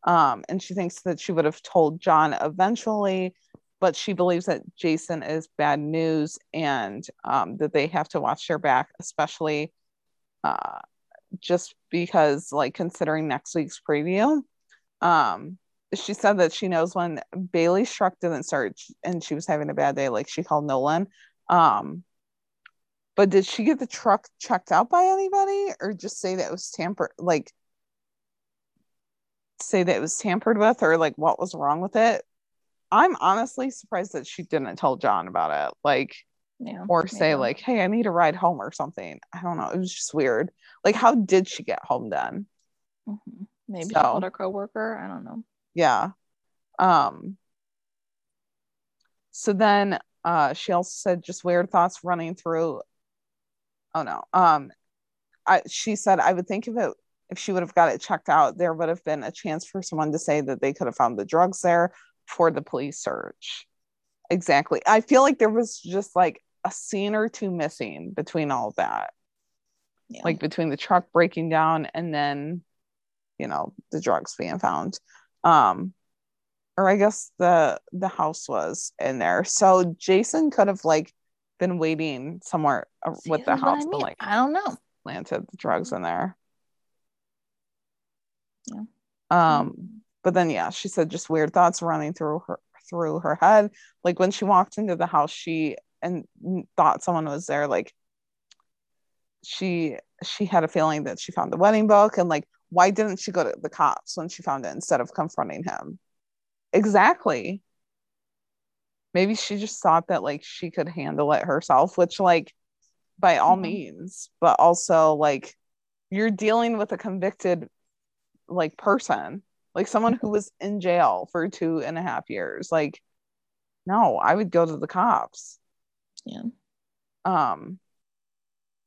Um, and she thinks that she would have told John eventually, but she believes that Jason is bad news and um, that they have to watch their back, especially uh, just because, like, considering next week's preview. Um, she said that she knows when Bailey's truck didn't start and she was having a bad day, like she called Nolan. Um, but did she get the truck checked out by anybody or just say that it was tampered, like say that it was tampered with or like what was wrong with it? I'm honestly surprised that she didn't tell John about it, like,
Yeah.
or say,
yeah.
like, hey, I need a ride home or something. I don't know. It was just weird. Like, how did she get home then?
Mhm. maybe she called her coworker. I don't know.
Yeah. Um so then uh she also said just weird thoughts running through. Oh no. Um i she said i would think if it if she would have got it checked out there would have been a chance for someone to say that they could have found the drugs there for the police search. Exactly. I feel like there was just like a scene or two missing between all that.
Yeah.
like between the truck breaking down and then you know the drugs being found um or i guess the the house was in there so jason could have like been waiting somewhere uh,
See,
with the
this is what
house
I mean.
like
I don't know.
planted the drugs in there
Yeah.
um but then yeah she said just weird thoughts running through her through her head like when she walked into the house she and thought someone was there like she she had a feeling that she found the wedding book and like why didn't she go to the cops when she found it instead of confronting him exactly maybe she just thought that like she could handle it herself which like by all
Mhm.
means but also like you're dealing with a convicted like person like someone who was in jail for two and a half years like no i would go to the cops
Yeah.
um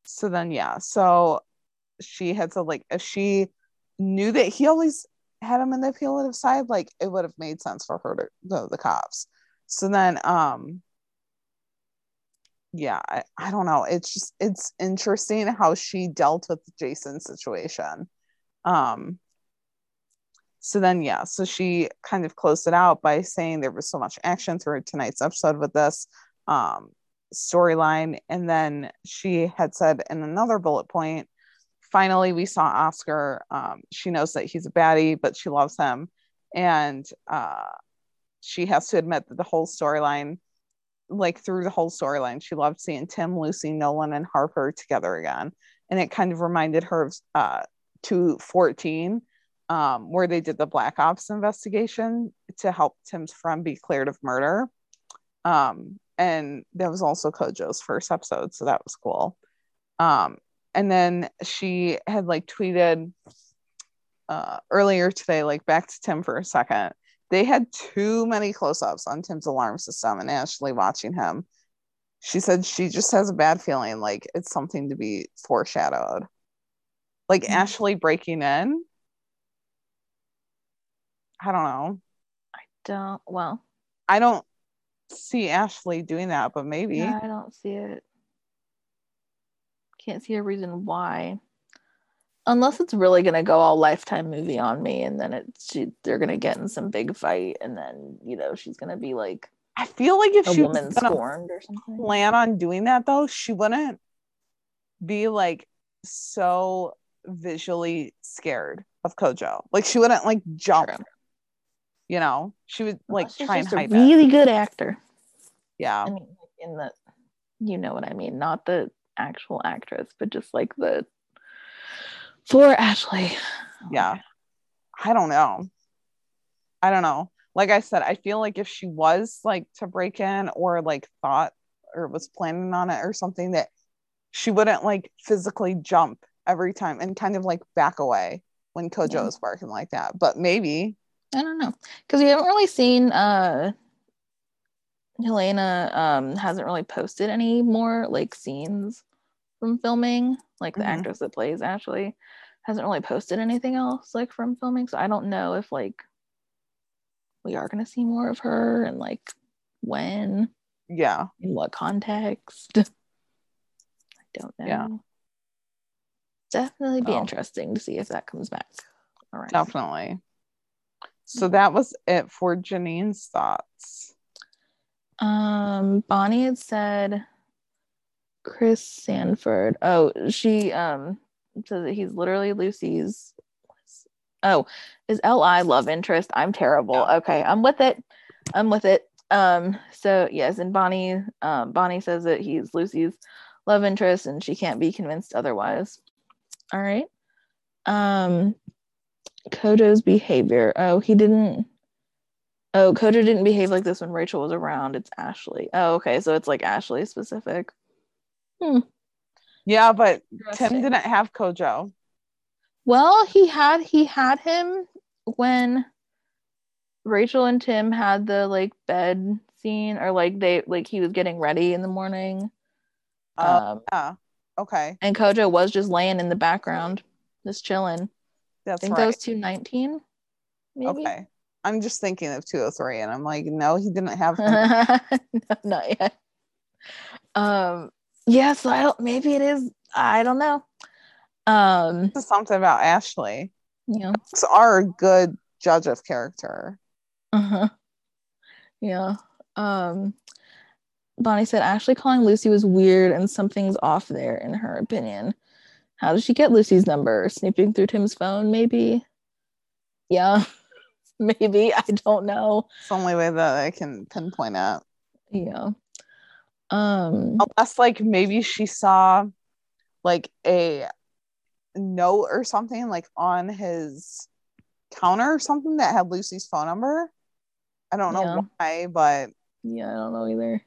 so then yeah so she had said like if she knew that he always had him a manipulative side like it would have made sense for her to go to the cops. So then um yeah I, I don't know. It's just it's interesting how she dealt with Jason's situation. Um so then yeah so she kind of closed it out by saying there was so much action through tonight's episode with this um storyline. And then she had said in another bullet point finally we saw oscar um, she knows that he's a baddie but she loves him. And uh, she has to admit that the whole storyline like through the whole storyline she loved seeing tim lucy nolan and harper together again. And it kind of reminded her of uh, 214 um, where they did the black ops investigation to help tim's friend be cleared of murder. Um, and that was also kojo's first episode so that was cool. Um, and then she had like tweeted uh, earlier today like back to tim for a second they had too many close-ups on tim's alarm system and ashley watching him she said she just has a bad feeling like it's something to be foreshadowed like
Mhm.
ashley breaking in i don't know I
Don't. Well,
i don't see ashley doing that but maybe
yeah, I don't see it. Can't see a reason why. Unless it's really gonna go all lifetime movie on me, and then it's she, they're gonna get in some big fight, and then you know she's gonna be like
i feel like if she was
scorned or something.
plan on doing that though, she wouldn't be like so visually scared of Kojo. Like she wouldn't like jump. You know, she would like
Unless
try and
just a
hide it.
really good actor.
Yeah,
I mean, in the, you know what I mean, not the actual actress, but just like the for Ashley.
yeah. I don't know. I don't know. Like I said, I feel like if she was like to break in or like thought or was planning on it or something that she wouldn't like physically jump every time and kind of like back away when Kojo
Yeah.
was barking like that. But maybe
I don't know because we haven't really seen uh Helena um hasn't really posted any more like scenes from filming like the
Mhm.
actress that plays Ashley hasn't really posted anything else like from filming so I don't know if like we are going to see more of her and like when
yeah.
in what context I don't know
Yeah.
definitely be
Oh.
interesting to see if that comes back all right
Definitely. So that was it for Janine's thoughts.
Um, Bonnie had said Chris Sanford. Oh, she um says that he's literally Lucy's. Oh, is Li love interest? I'm terrible. Okay, I'm with it. I'm with it. Um, so yes, and Bonnie, um, Bonnie says that he's Lucy's love interest, and she can't be convinced otherwise. All right. Um, Kojo's behavior. Oh, he didn't. Oh, Kojo didn't behave like this when Rachel was around. It's Ashley. Oh, okay. So it's like Ashley specific.
Yeah, but Tim didn't have Kojo.
Well, he had he had him when Rachel and Tim had the like bed scene, or like they like he was getting ready in the morning.
Oh,
um,
yeah. Okay.
and Kojo was just laying in the background, just chilling. I
That's
think
right.
that was two nineteen. Maybe.
Okay. I'm just thinking of 203 and I'm like, no, he didn't have
no, not yet. Um, yeah, so I don't maybe it is, I don't know. Um,
something about Ashley.
yeah.
Are a good judge of character.
Uh-huh. Yeah. Um Bonnie said Ashley calling Lucy was weird and something's off there in her opinion. How did she get Lucy's number? Snooping through Tim's phone, maybe? Yeah. maybe. I don't know.
It's the only way that I can pinpoint it.
Yeah. Um
Unless like maybe she saw like a note or something like on his counter or something that had Lucy's phone number. I don't know
Yeah.
why, but
yeah, I don't know either.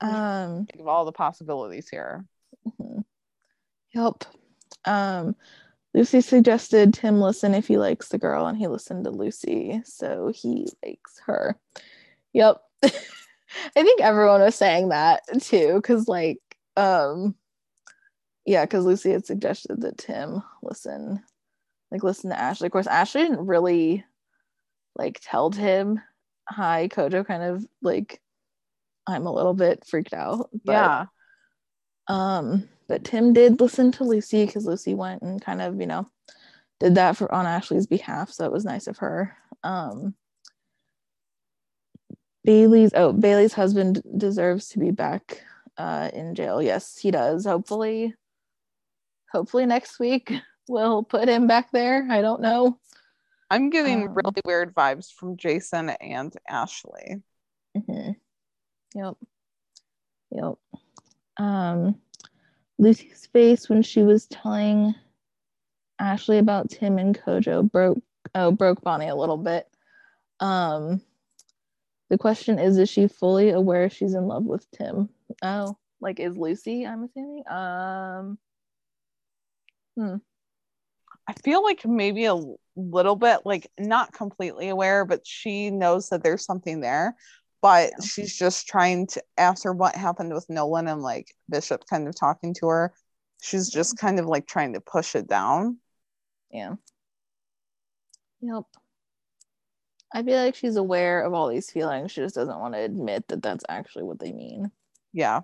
Um
think of all the possibilities here.
Mhm. Yep. Um, Lucy suggested Tim listen if he likes the girl, and he listened to Lucy, so he likes her. Yep. I think everyone was saying that too, because like, um, yeah, because Lucy had suggested that Tim listen, like, listen to Ashley. Of course, Ashley didn't really like tell Tim, "Hi, Kojo." Kind of like, I'm a little bit freaked out. But,
yeah.
um, but Tim did listen to Lucy because Lucy went and kind of, you know, did that for on Ashley's behalf. So it was nice of her. Um, Bailey's oh Bailey's husband deserves to be back uh, in jail. Yes, he does. Hopefully, hopefully next week we'll put him back there. I don't know.
I'm getting
Um,
really weird vibes from Jason and Ashley.
hmm Yep. Yep. Um, Lucy's face when she was telling Ashley about Tim and Kojo broke oh broke Bonnie a little bit. Um, the question is, is she fully aware she's in love with Tim? Oh, like is Lucy? I'm assuming. Um,
I feel like maybe a little bit, like not completely aware, but she knows that there's something there. But
Yeah.
she's just trying to, after what happened with Nolan and like Bishop kind of talking to her, she's just kind of like trying to push it down.
yeah. Yep. I feel like she's aware of all these feelings. She just doesn't want to admit that that's actually what they mean.
Yeah.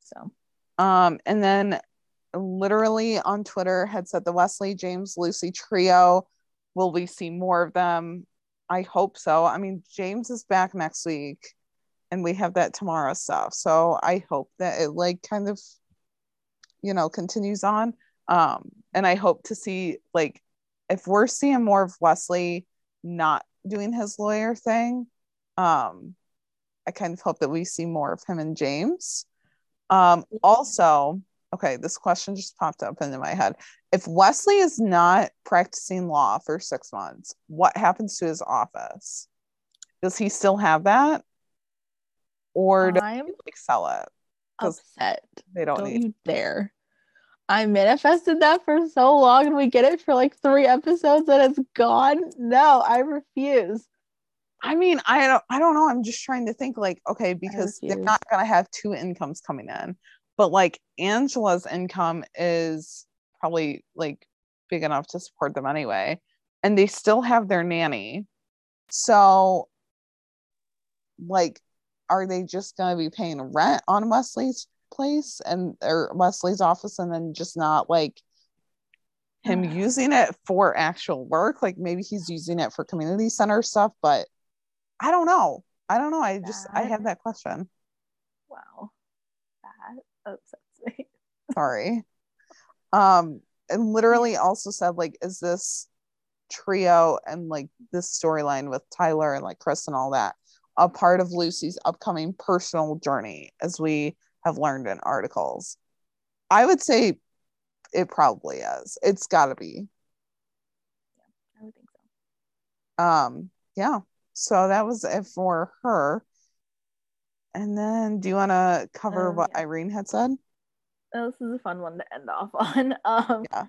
So,
Um, and then literally on Twitter had said the Wesley James Lucy trio. Will we see more of them? I hope so. I mean, James is back next week and we have that tomorrow stuff. So I hope that it like kind of, you know, continues on. Um, and I hope to see like if we're seeing more of Wesley not doing his lawyer thing, um, I kind of hope that we see more of him and James. Um, also, okay, this question just popped up into my head. If Wesley is not practicing law for six months, what happens to his office? Does he still have that? Or does
I'm
he like sell it?
upset.
they don't,
Don't
need
you dare. I manifested that for so long and we get it for like three episodes and it's gone. No, I refuse.
I mean, I don't I don't know. I'm just trying to think like, okay, because they're not gonna have two incomes coming in. But like Angela's income is probably like big enough to support them anyway. And they still have their nanny. So like are they just gonna be paying rent on Wesley's place and or Wesley's office and then just not like him using it for actual work? Like maybe he's using it for community center stuff, but I don't know. I don't know. I just I have that question.
Wow. That upsets me.
Sorry. Um, and literally also said like, is this trio and like this storyline with Tyler and like Chris and all that a part of Lucy's upcoming personal journey, as we have learned in articles? I would say it probably is. It's got to be.
I would think so.
Um, yeah. So that was it for her. And then, do you want to cover
Um,
what
yeah.
Irene had said?
Oh, this is a fun one to end off on. Um,
Yeah.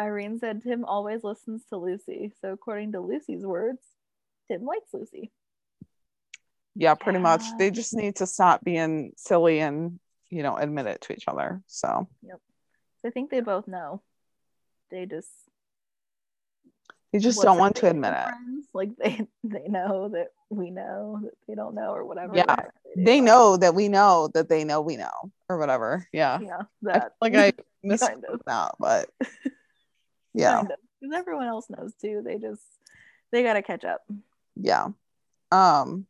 Irene said Tim always listens to Lucy. So, according to Lucy's words, Tim likes Lucy.
Yeah, pretty much. They just need to stop being silly and, you know, admit it to each other. So,
So I think they both know. They just
they just don't want to admit it.
friends. Like they they know that we know that they don't know or whatever.
Yeah.
Like,
They know that we know that they know we know or whatever. Yeah.
Yeah,
I like I
kind
missed
of.
that, but yeah.
Because everyone else knows too. They just they gotta catch up.
yeah um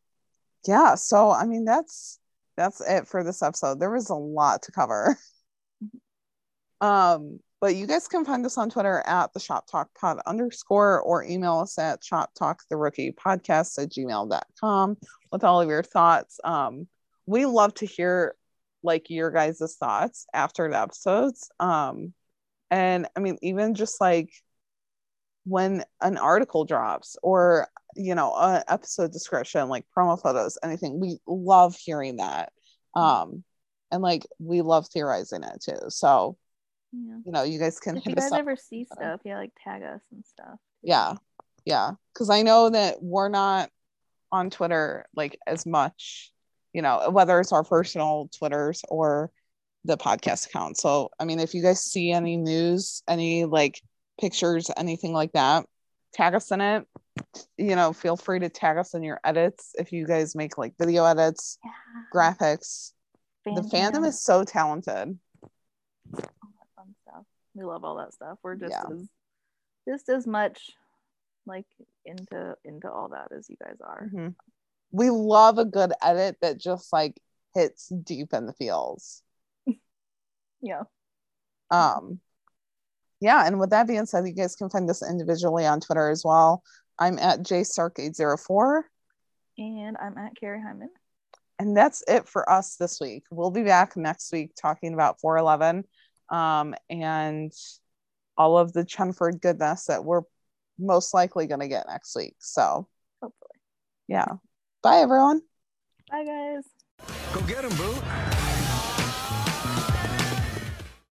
yeah so i mean that's that's it for this episode. There was a lot to cover. Um but you guys can find us on twitter at the shop talk pod underscore or email us at shop talk the rookie podcast at gmail.com with all of your thoughts. Um we love to hear like your guys' thoughts after the episodes. Um and i mean even just like when an article drops or you know a episode description like promo photos anything. We love hearing that um and like we love theorizing it too. So
Yeah.
you know you guys can
If you
hit us
guys ever see stuff, yeah, like tag us and stuff.
yeah yeah. Because i know that we're not on twitter like as much you know whether it's our personal twitters or the podcast account. So i mean if you guys see any news any like pictures anything like that tag us in it you know feel free to tag us in your edits if you guys make like video edits
Yeah.
graphics the
Fan
fandom is so talented
all that fun stuff. We love all that stuff. We're just
Yeah.
as just as much like into into all that as you guys are.
Mhm. we love a good edit that just like hits deep in the feels
Yeah.
um yeah and with that being said you guys can find us individually on twitter as well i'm at jstark804
And I'm at Carrie Hyman.
and that's it for us this week we'll be back next week talking about 411 um and all of the chenford goodness that we're most likely going to get next week so
Hopefully.
yeah bye everyone
Bye guys.
Go get him, boo.